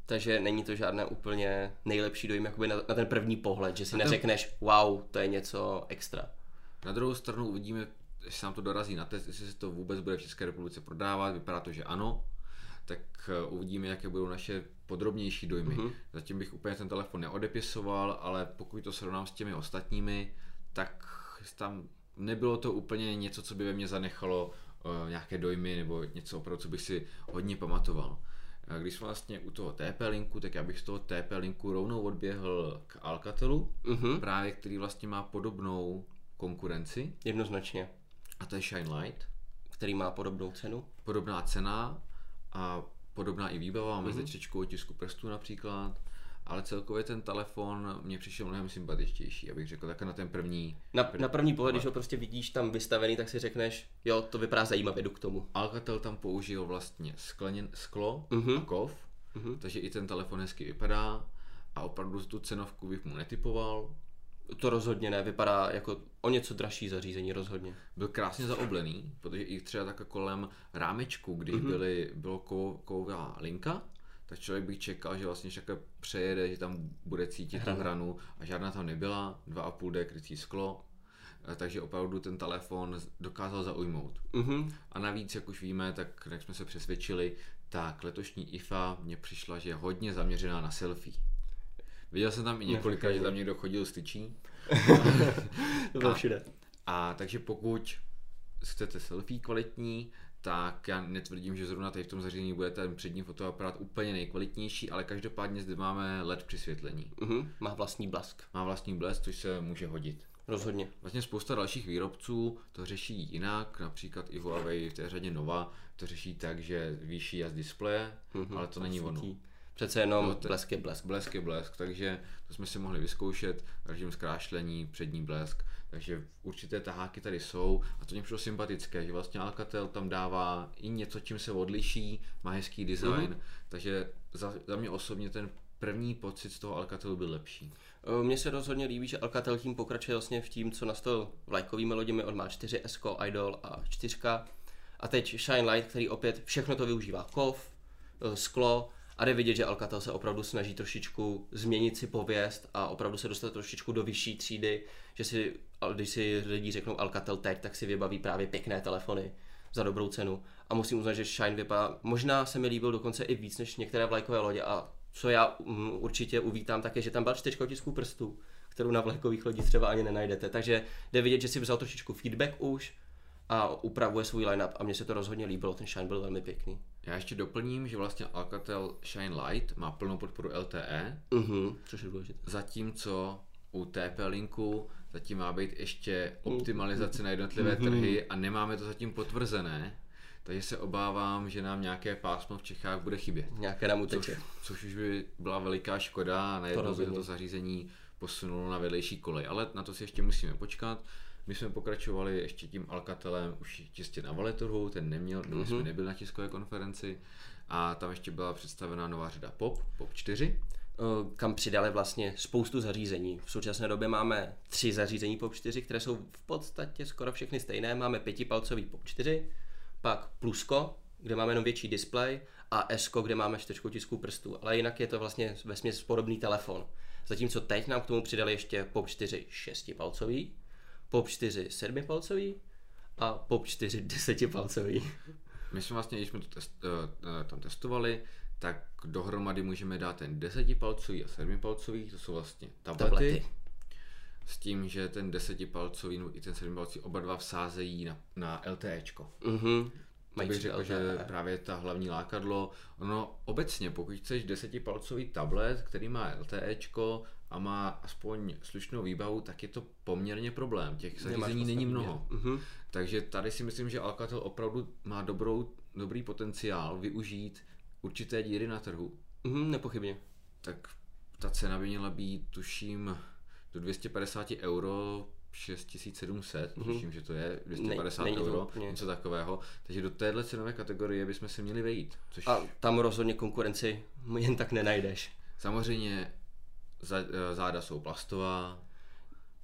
Takže není to žádné úplně nejlepší dojem jakoby na, na ten první pohled, že si na neřekneš, ten... wow, to je něco extra. Na druhou stranu uvidíme, jestli se nám to dorazí na test, jestli se to vůbec bude v České republice prodávat, vypadá to, že ano, tak eh, uvidíme, jaké budou naše podrobnější dojmy. Mm-hmm. Zatím bych úplně ten telefon neodepisoval, ale pokud to srovnám s těmi ostatními, tak tam nebylo to úplně něco, co by ve mně zanechalo uh, nějaké dojmy nebo něco opravdu, co bych si hodně pamatoval. Když jsme vlastně u toho TP linku, tak já bych z toho TP linku rovnou odběhl k Alcatelu, mm-hmm. právě který vlastně má podobnou konkurenci. Jednoznačně. A to je Shine Light. Který má podobnou cenu. Podobná cena a podobná i výbava, máme mm-hmm. zde čtečku otisku prstů například ale celkově ten telefon mě přišel mnohem sympatičtější, abych řekl, tak na ten první. Na, na první pohled, když ho prostě vidíš tam vystavený, tak si řekneš, jo, to vypadá zajímavě, jdu k tomu. Alcatel tam použil vlastně skleněn, sklo uh-huh. a kov, uh-huh. takže i ten telefon hezky vypadá a opravdu tu cenovku bych mu netypoval. To rozhodně ne, vypadá jako o něco dražší zařízení rozhodně. Byl krásně zaoblený, protože i třeba tak kolem rámečku, když uh-huh. byly, bylo kovová linka, tak člověk by čekal, že vlastně však přejede, že tam bude cítit Hrana. tu hranu a žádná tam nebyla, 2,5D krytí sklo, eh, takže opravdu ten telefon dokázal zaujmout. Uh-huh. A navíc, jak už víme, tak jak jsme se přesvědčili, tak letošní IFA mně přišla, že je hodně zaměřená na selfie. Viděl jsem tam i několika, že tam někdo chodil styčí. <laughs> to bylo všude. A, a takže pokud chcete selfie kvalitní, tak já netvrdím, že zrovna tady v tom zařízení bude ten přední fotoaparát úplně nejkvalitnější, ale každopádně zde máme LED přisvětlení. Uh-huh. Má vlastní blesk. Má vlastní blesk, což se může hodit. Rozhodně. Vlastně spousta dalších výrobců to řeší jinak, například i Huawei v té řadě Nova to řeší tak, že výší jas displeje, uh-huh. ale to není ono. Přece jenom no, blesk je blesk. Blesk je blesk, takže to jsme si mohli vyzkoušet, režim zkrášlení, přední blesk, takže určité taháky tady jsou a to mě přišlo sympatické, že vlastně Alcatel tam dává i něco, čím se odliší, má hezký design, mm-hmm. takže za, za mě osobně ten první pocit z toho Alcatelu byl lepší. Mně se rozhodně líbí, že Alcatel tím pokračuje vlastně v tím, co nastal vlajkovými loděmi, on má 4 S, Idol a 4. A teď Shine Light, který opět všechno to využívá. Kov, e, sklo, a jde vidět, že Alcatel se opravdu snaží trošičku změnit si pověst a opravdu se dostat trošičku do vyšší třídy, že si, když si lidi řeknou Alcatel teď, tak si vybaví právě pěkné telefony za dobrou cenu. A musím uznat, že Shine vypadá, možná se mi líbil dokonce i víc než některé vlajkové lodě a co já um, určitě uvítám, tak je, že tam byla čtyřka otisků prstů, kterou na vlajkových lodích třeba ani nenajdete. Takže jde vidět, že si vzal trošičku feedback už a upravuje svůj line-up a mně se to rozhodně líbilo, ten Shine byl velmi pěkný. Já ještě doplním, že vlastně Alcatel Shine Light má plnou podporu LTE, uh-huh, což je důležité. Zatímco u TP Linku zatím má být ještě optimalizace na jednotlivé uh-huh. trhy a nemáme to zatím potvrzené, takže se obávám, že nám nějaké pásmo v Čechách bude chybět. Nějaké nám uteče. Což, což už by byla veliká škoda a najednou by to zařízení posunulo na vedlejší kolej, ale na to si ještě musíme počkat. My jsme pokračovali ještě tím Alcatelem už čistě na valetrhu, ten neměl, mm-hmm. jsme nebyli na tiskové konferenci a tam ještě byla představena nová řada POP, POP 4. kam přidali vlastně spoustu zařízení. V současné době máme tři zařízení POP 4, které jsou v podstatě skoro všechny stejné. Máme pětipalcový POP 4, pak plusko, kde máme jenom větší displej a S, kde máme čtyřku tisku prstů. Ale jinak je to vlastně ve podobný telefon. Zatímco teď nám k tomu přidali ještě POP 4 šestipalcový, POP 4 sedmipalcový a POP 4 desetipalcový. My jsme vlastně, když jsme to test, uh, tam testovali, tak dohromady můžeme dát ten desetipalcový a sedmipalcový, to jsou vlastně tablety. tablety. S tím, že ten desetipalcový no i ten sedmipalcový oba dva vsázejí na, na LTEčko. Mm-hmm. To bych řekl, že právě ta hlavní lákadlo, ono obecně, pokud chceš desetipalcový tablet, který má LTEčko a má aspoň slušnou výbavu, tak je to poměrně problém. Těch zařízení není mnoho. Uh-huh. Takže tady si myslím, že Alcatel opravdu má dobrou, dobrý potenciál využít určité díry na trhu. Uh-huh, nepochybně. Tak ta cena by měla být, tuším, do 250 euro 6700, mm-hmm. tuším, že to je 250 ne, euro, to něco takového. Takže do téhle cenové kategorie bychom se měli vejít. Což... A tam rozhodně konkurenci jen tak nenajdeš. Samozřejmě eh, záda jsou plastová.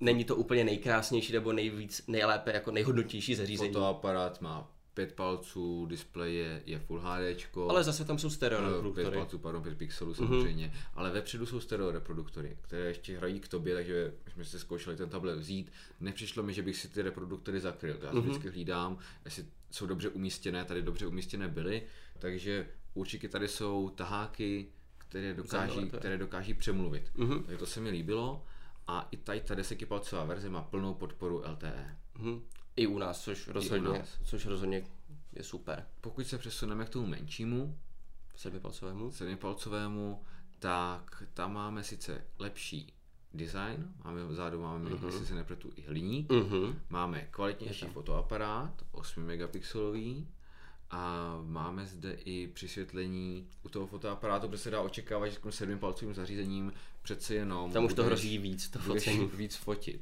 Není to úplně nejkrásnější nebo nejvíc, nejlépe jako nejhodnotější zařízení. Fotoaparát má pět palců, displej je, je Full HD. Ale zase tam jsou stereo reproduktory. Pět palců, pardon, pět pixelů mhm. samozřejmě. Mm-hmm. Ale vepředu jsou stereo reproduktory, které ještě hrají k tobě, takže jsme si zkoušeli ten tablet vzít. Nepřišlo mi, že bych si ty reproduktory zakryl. Já mm-hmm. vždycky hlídám, jestli jsou dobře umístěné, tady dobře umístěné byly. Takže určitě tady jsou taháky, které dokáží, které dokáží přemluvit. Mm-hmm. Takže to se mi líbilo. A i tady ta desetipalcová verze má plnou podporu LTE. Mm-hmm. I u nás, což rozhodně, nás. Což rozhodně je super. Pokud se přesuneme k tomu menšímu, sedmipalcovému, sedmipalcovému tak tam máme sice lepší design, máme vzadu máme, uh-huh. jestli se nepletu, i hliník, uh-huh. máme kvalitnější fotoaparát, 8 megapixelový, a máme zde i přisvětlení u toho fotoaparátu, kde se dá očekávat, že s sedmým palcovým zařízením přece jenom... Tam už to hrozí víc, to focení. <laughs> víc fotit.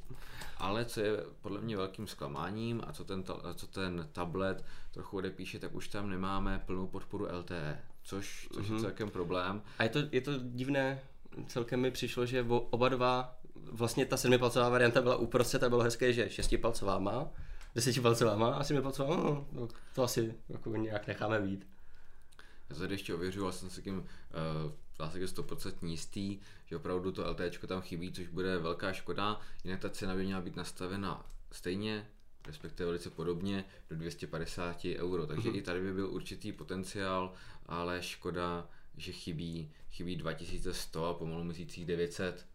Ale co je podle mě velkým zklamáním a co ten, co ten tablet trochu odepíše, tak už tam nemáme plnou podporu LTE, což, což mm-hmm. je mhm. celkem problém. A je to, je to divné, celkem mi přišlo, že oba dva, vlastně ta sedmipalcová varianta byla uprostřed a bylo hezké, že šestipalcová má, desetipalcová má a sedmipalcová, no, no, to asi jako nějak necháme být. Já tady ještě ověřuju, jsem si tím uh, zásadě 100% jistý, že opravdu to LTE tam chybí, což bude velká škoda, jinak ta cena by měla být nastavena stejně, respektive velice podobně, do 250 euro. Takže mm-hmm. i tady by byl určitý potenciál, ale škoda, že chybí, chybí 2100 a pomalu měsících 900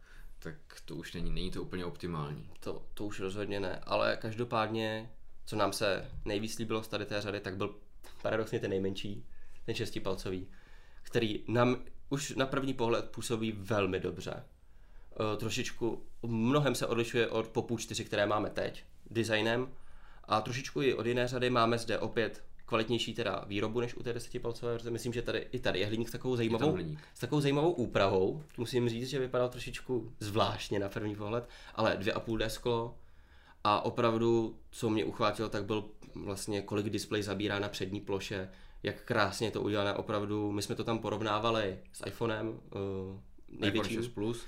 tak to už není, není to úplně optimální. To, to už rozhodně ne, ale každopádně, co nám se nejvíc líbilo z tady té řady, tak byl paradoxně ten nejmenší, ten šestipalcový, který nám už na první pohled působí velmi dobře. E, trošičku, mnohem se odlišuje od Popu 4, které máme teď, designem, a trošičku i od jiné řady máme zde opět kvalitnější teda výrobu než u té desetipalcové verze. Myslím, že tady i tady je hliník s takovou zajímavou, s takovou zajímavou úpravou. Musím říct, že vypadal trošičku zvláštně na první pohled, ale dvě a půl sklo a opravdu, co mě uchvátilo, tak byl vlastně kolik displej zabírá na přední ploše, jak krásně to udělané, opravdu, my jsme to tam porovnávali s iPhonem, uh, největším. iPhone 6 Plus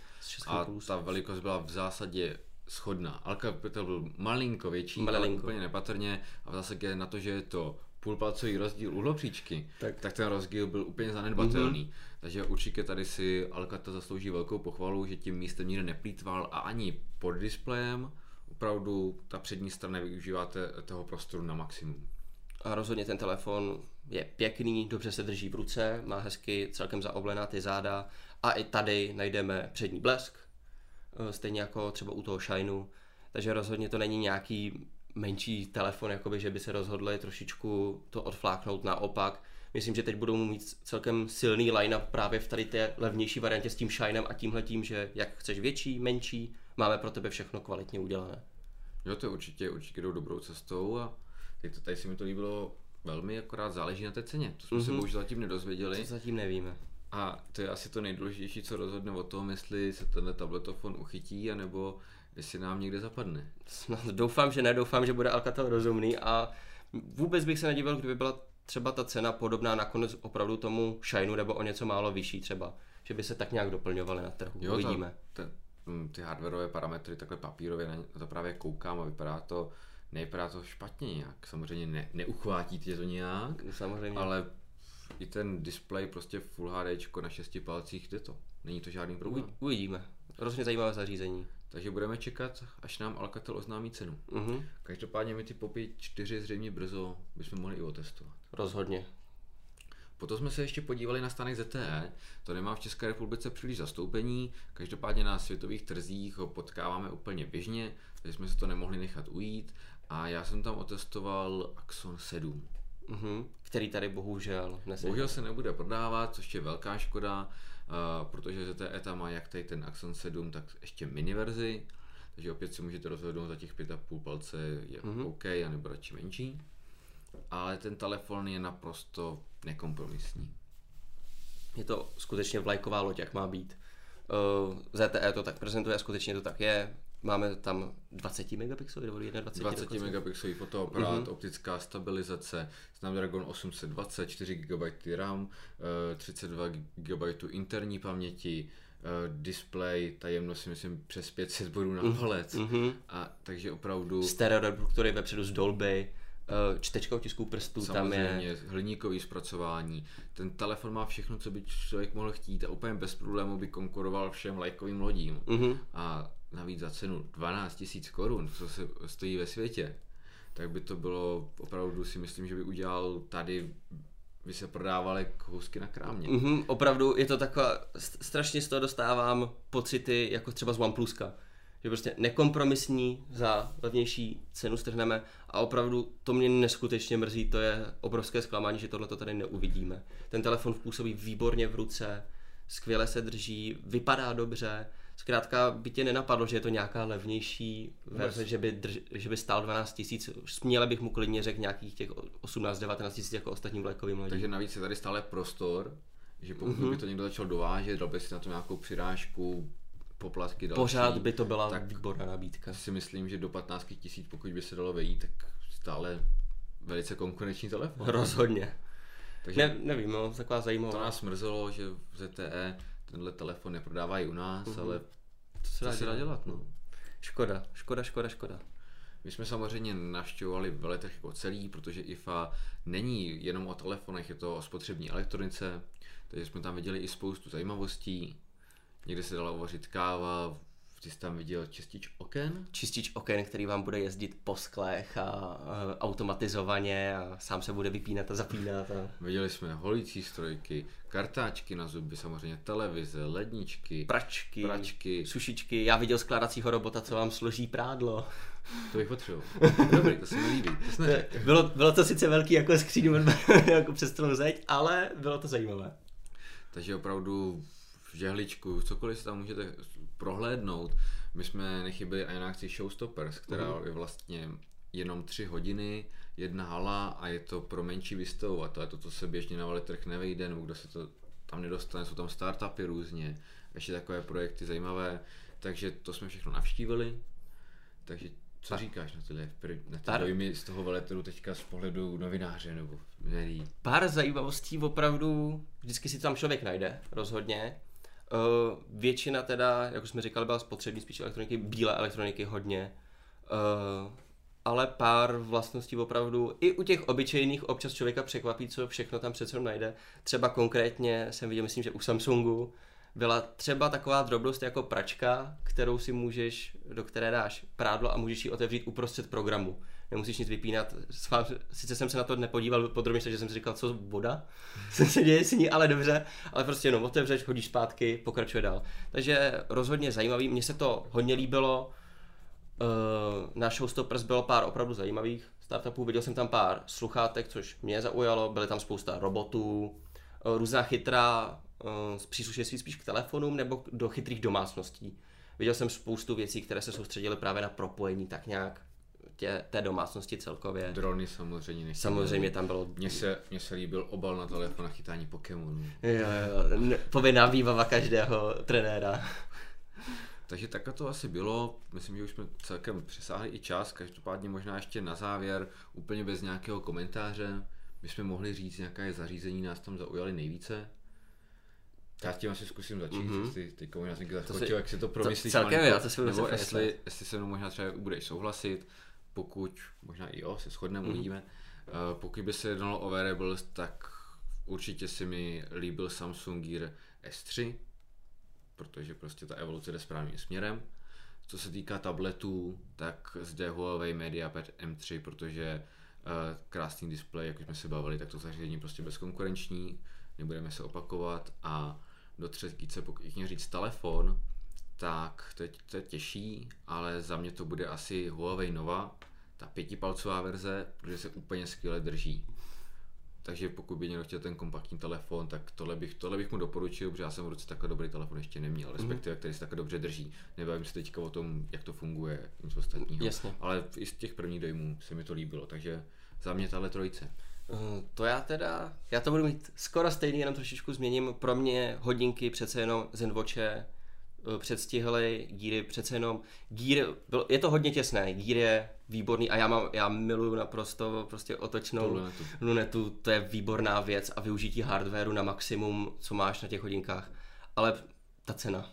a plus. ta velikost byla v zásadě schodná. Alcatel byl malinko větší, malinko. ale úplně nepatrně a v zásadě na to, že je to půlpalcový rozdíl uhlopříčky, tak. tak ten rozdíl byl úplně zanedbatelný. Mm-hmm. Takže určitě tady si Alcatel zaslouží velkou pochvalu, že tím místem nikde neplýtval a ani pod displejem opravdu ta přední strana využíváte toho prostoru na maximum. A rozhodně ten telefon je pěkný, dobře se drží v ruce, má hezky celkem zaoblená ty záda a i tady najdeme přední blesk, eh, stejně jako třeba u toho Shineu, takže rozhodně to není nějaký menší telefon, jakoby, že by se rozhodli trošičku to odfláknout naopak. Myslím, že teď budou mít celkem silný line-up právě v tady té levnější variantě s tím Shinem a tímhle tím, že jak chceš větší, menší, máme pro tebe všechno kvalitně udělané. Jo, to určitě, určitě jdou dobrou cestou a teď to, tady si mi to líbilo velmi, akorát záleží na té ceně. To jsme mm-hmm. se mhm. bohužel zatím nedozvěděli. To zatím nevíme. A to je asi to nejdůležitější, co rozhodne o tom, jestli se tenhle tabletofon uchytí, anebo jestli nám někde zapadne. No, doufám, že ne, doufám, že bude Alcatel rozumný a vůbec bych se nedíval, kdyby byla třeba ta cena podobná nakonec opravdu tomu Shineu nebo o něco málo vyšší třeba. že by se tak nějak doplňovaly na trhu. Jo, Uvidíme. Ta, ta, mm, ty hardwareové parametry takhle papírově na to právě koukám a vypadá to, nevypadá to špatně nějak. Samozřejmě ne, neuchvátí tě to nějak, Samozřejmě. ale i ten display prostě Full HD na šesti palcích jde to. Není to žádný problém. Uvidíme. Rozhodně zajímavé zařízení. Takže budeme čekat, až nám Alcatel oznámí cenu. Uh-huh. Každopádně my ty popy 4 zřejmě brzo bychom mohli i otestovat. Rozhodně. Potom jsme se ještě podívali na stánek ZTE, to nemá v České republice příliš zastoupení, každopádně na světových trzích ho potkáváme úplně běžně, takže jsme se to nemohli nechat ujít a já jsem tam otestoval Axon 7. Uh-huh. Který tady bohužel nesedí. Bohužel se nebude prodávat, což je velká škoda, uh, protože ZTE tam má jak tady ten Axon 7, tak ještě mini verzi, takže opět si můžete rozhodnout za těch 5,5 palce je uh-huh. OK, anebo radši menší. Ale ten telefon je naprosto nekompromisní. Je to skutečně vlajková loď, jak má být. Uh, ZTE to tak prezentuje, skutečně to tak je. Máme tam 20 megapixely, nebo 21 20 megapixely fotoaparát, mm-hmm. optická stabilizace, Snapdragon 820, 4 GB RAM, 32 GB interní paměti, eh, display, ta jemnost si myslím přes 500 bodů na mhm. palec. Mm-hmm. A takže opravdu... Stereo reproduktory vepředu z Dolby, eh, čtečka otisků prstů Samozřejmě, tam je. hliníkový zpracování. Ten telefon má všechno, co by člověk mohl chtít a úplně bez problému by konkuroval všem lajkovým lodím. Mm-hmm. A navíc za cenu 12 000 korun, co se stojí ve světě, tak by to bylo opravdu si myslím, že by udělal tady by se prodávaly kousky na krámě. Mm-hmm, opravdu je to taková, strašně z toho dostávám pocity jako třeba z OnePluska. Že prostě nekompromisní za levnější cenu strhneme a opravdu to mě neskutečně mrzí, to je obrovské zklamání, že tohle tady neuvidíme. Ten telefon působí výborně v ruce, skvěle se drží, vypadá dobře, Zkrátka by tě nenapadlo, že je to nějaká levnější verze, že by, drž, že by stál 12 tisíc. Směle bych mu klidně řekl nějakých těch 18-19 tisíc jako ostatním vlajkovým lodím. Takže navíc je tady stále prostor, že pokud mm-hmm. by to někdo začal dovážet, dal by si na to nějakou přirážku, poplatky další. Pořád by to byla tak výborná nabídka. Si myslím, že do 15 tisíc, pokud by se dalo vejít, tak stále velice konkurenční telefon. Rozhodně. Takže ne, nevím, no, taková zajímavá. To nás mrzelo, že v ZTE tenhle telefon neprodávají u nás, mm-hmm. ale co se dá, se dá dělat, no. Škoda, škoda, škoda, škoda. My jsme samozřejmě navštěvovali veletrh jako celý, protože IFA není jenom o telefonech, je to o spotřební elektronice, takže jsme tam viděli i spoustu zajímavostí. Někde se dala uvařit káva, ty jsi tam viděl čistič oken? Čistič oken, který vám bude jezdit po sklech a, a automatizovaně a sám se bude vypínat a zapínat. A... Viděli jsme holící strojky, kartáčky na zuby, samozřejmě televize, ledničky, pračky, pračky, sušičky. Já viděl skládacího robota, co vám složí prádlo. <laughs> To bych potřeboval. Dobrý, to se mi líbí. To bylo, bylo to sice velký jako skříň <laughs> jako přes zeď, ale bylo to zajímavé. Takže opravdu v žehličku, cokoliv si tam můžete prohlédnout. My jsme nechybili ani na akci Showstoppers, která uh-huh. je vlastně jenom tři hodiny, jedna hala a je to pro menší výstavu a to je to, co se běžně na trh nevejde, nebo kdo se to tam nedostane, jsou tam startupy různě, ještě takové projekty zajímavé, takže to jsme všechno navštívili, takže co tak. říkáš na tyhle na ty dojmy z toho veletrhu teďka z pohledu novináře nebo médií? Pár zajímavostí opravdu, vždycky si tam člověk najde, rozhodně. Uh, většina teda, jak už jsme říkali, byla spotřební spíš elektroniky, bílé elektroniky hodně. Uh, ale pár vlastností opravdu i u těch obyčejných občas člověka překvapí, co všechno tam přece najde. Třeba konkrétně jsem viděl, myslím, že u Samsungu byla třeba taková drobnost jako pračka, kterou si můžeš, do které dáš prádlo a můžeš ji otevřít uprostřed programu nemusíš nic vypínat. Sice jsem se na to nepodíval podrobně, takže jsem si říkal, co voda? <laughs> Se děje s ní, ale dobře, ale prostě jenom otevřeš, hodíš zpátky, pokračuje dál. Takže rozhodně zajímavý, mně se to hodně líbilo, uh, na Showstoppers bylo pár opravdu zajímavých startupů, viděl jsem tam pár sluchátek, což mě zaujalo, byly tam spousta robotů, uh, různá chytrá uh, příslušenství spíš k telefonům nebo do chytrých domácností. Viděl jsem spoustu věcí, které se soustředily právě na propojení tak nějak tě, té domácnosti celkově. Drony samozřejmě. Nechci samozřejmě tam bylo... Mně se, mně se líbil obal na telefon na chytání Pokémonů. Jo, jo, povinná výbava každého trenéra. Takže takhle to asi bylo. Myslím, že už jsme celkem přesáhli i čas. Každopádně možná ještě na závěr, úplně bez nějakého komentáře, bychom mohli říct, jaká je zařízení nás tam zaujali nejvíce. Já s tím asi zkusím začít, Mhm. mm-hmm. jestli ty možná jsem si- zaskočil, jak si to promyslíš celkem jo, to si budu nebo jestli, jestli se mnou možná třeba budeš souhlasit, pokud, možná i jo, se shodneme, Mhm. mm-hmm. uvidíme, uh, pokud by se jednalo o wearables, tak určitě se mi líbil Samsung Gear S3, protože prostě ta evoluce jde správným směrem. Co se týká tabletů, tak zde Huawei MediaPad M3, protože uh, krásný displej, jak už jsme se bavili, tak to zařízení prostě bezkonkurenční, nebudeme se opakovat a do třetice, pokud měl říct telefon, tak to je, to je těžší, ale za mě to bude asi Huawei Nova, ta pětipalcová verze, protože se úplně skvěle drží. Takže pokud by někdo chtěl ten kompaktní telefon, tak tohle bych, tohle bych mu doporučil, protože já jsem v ruce takhle dobrý telefon ještě neměl, respektive který se takhle dobře drží. Nebavím se teďka o tom, jak to funguje, nic ostatního. Jasně. Ale i z těch prvních dojmů se mi to líbilo, takže za mě tahle trojice. Eh, To já teda, já to budu mít skoro stejný, jenom trošičku změním. Pro mě hodinky přece jenom Zenwatche eh, předstihly, Geary přece jenom, Gear, byl, je to hodně těsné, Gear je výborný a já mám, já miluju naprosto prostě otočnou Tu lunetu. lunetu, to je výborná věc a využití hardwareu na maximum, co máš na těch hodinkách, ale ta cena.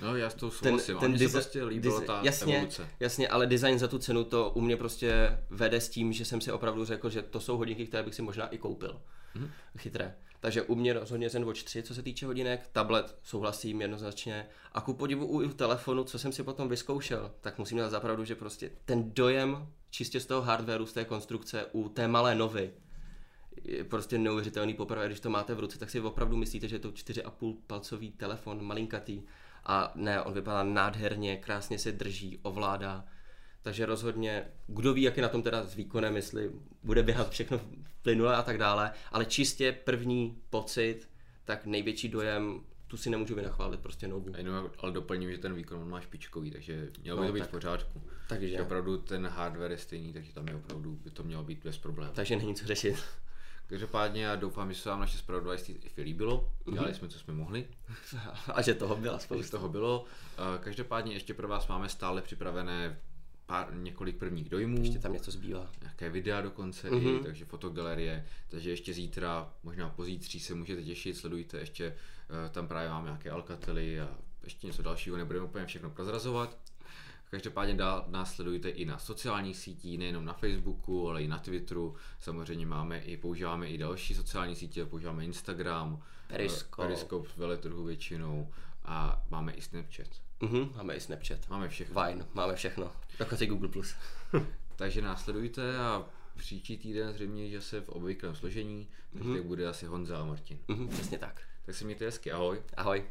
No já s tou souhlasím, ten, ten desi- se prostě líbila desi- ta jasně, evoluce. Jasně, ale design za tu cenu to u mě prostě vede s tím, že jsem si opravdu řekl, že to jsou hodinky, které bych si možná i koupil. Mhm. Mm. Chytré. Takže u mě rozhodně Zen Watch 3, co se týče hodinek, tablet souhlasím jednoznačně. A ku podivu u, u telefonu, co jsem si potom vyzkoušel, tak musím dát zapravdu, že prostě ten dojem čistě z toho hardwareu, z té konstrukce u té malé novy, je prostě neuvěřitelný poprvé, když to máte v ruce, tak si opravdu myslíte, že je to 4,5 palcový telefon, malinkatý. A ne, on vypadá nádherně, krásně se drží, ovládá. Takže rozhodně, kdo ví, jak je na tom teda s výkonem, jestli bude běhat všechno plynule a tak dále, ale čistě první pocit, tak největší dojem, tu si nemůžu vynachválit, prostě. A jenom ale doplním, že ten výkon on má špičkový, takže mělo by No, to být tak- v pořádku. Takže, Že opravdu ten hardware je stejný, takže tam je opravdu, by to mělo být bez problémů. takže není co řešit. Každopádně já doufám, že se vám naše zpravodajství i líbilo. Dělali jsme, co jsme mohli. A že toho byla spousta. toho bylo. Eh, Každopádně ještě pro vás máme stále připravené pár, několik prvních dojmů. Ještě tam něco zbývá. nějaké videa dokonce, Mhm. mm-hmm. i, takže fotogalerie, takže ještě zítra, možná pozítří se můžete těšit, sledujte ještě, eh, tam právě máme nějaké Alcately a ještě něco dalšího, nebudeme úplně všechno prozrazovat. Každopádně dál nás sledujte i na sociálních sítích, nejenom na Facebooku, ale i na Twitteru. Samozřejmě máme i, používáme i další sociální sítě, používáme Instagram, Periscope. eh, Periscope z veletrhu většinou a máme i Snapchat. Mhm, máme i Snapchat. Máme všechno. Vine, máme všechno. Dokonce i Google+. Plus. <laughs> Takže následujte a příští týden zřejmě, že se v obvyklém složení, takže mm-hmm. bude asi Honza a Martin. Mhm, přesně tak. Tak se mějte hezky, ahoj. Ahoj.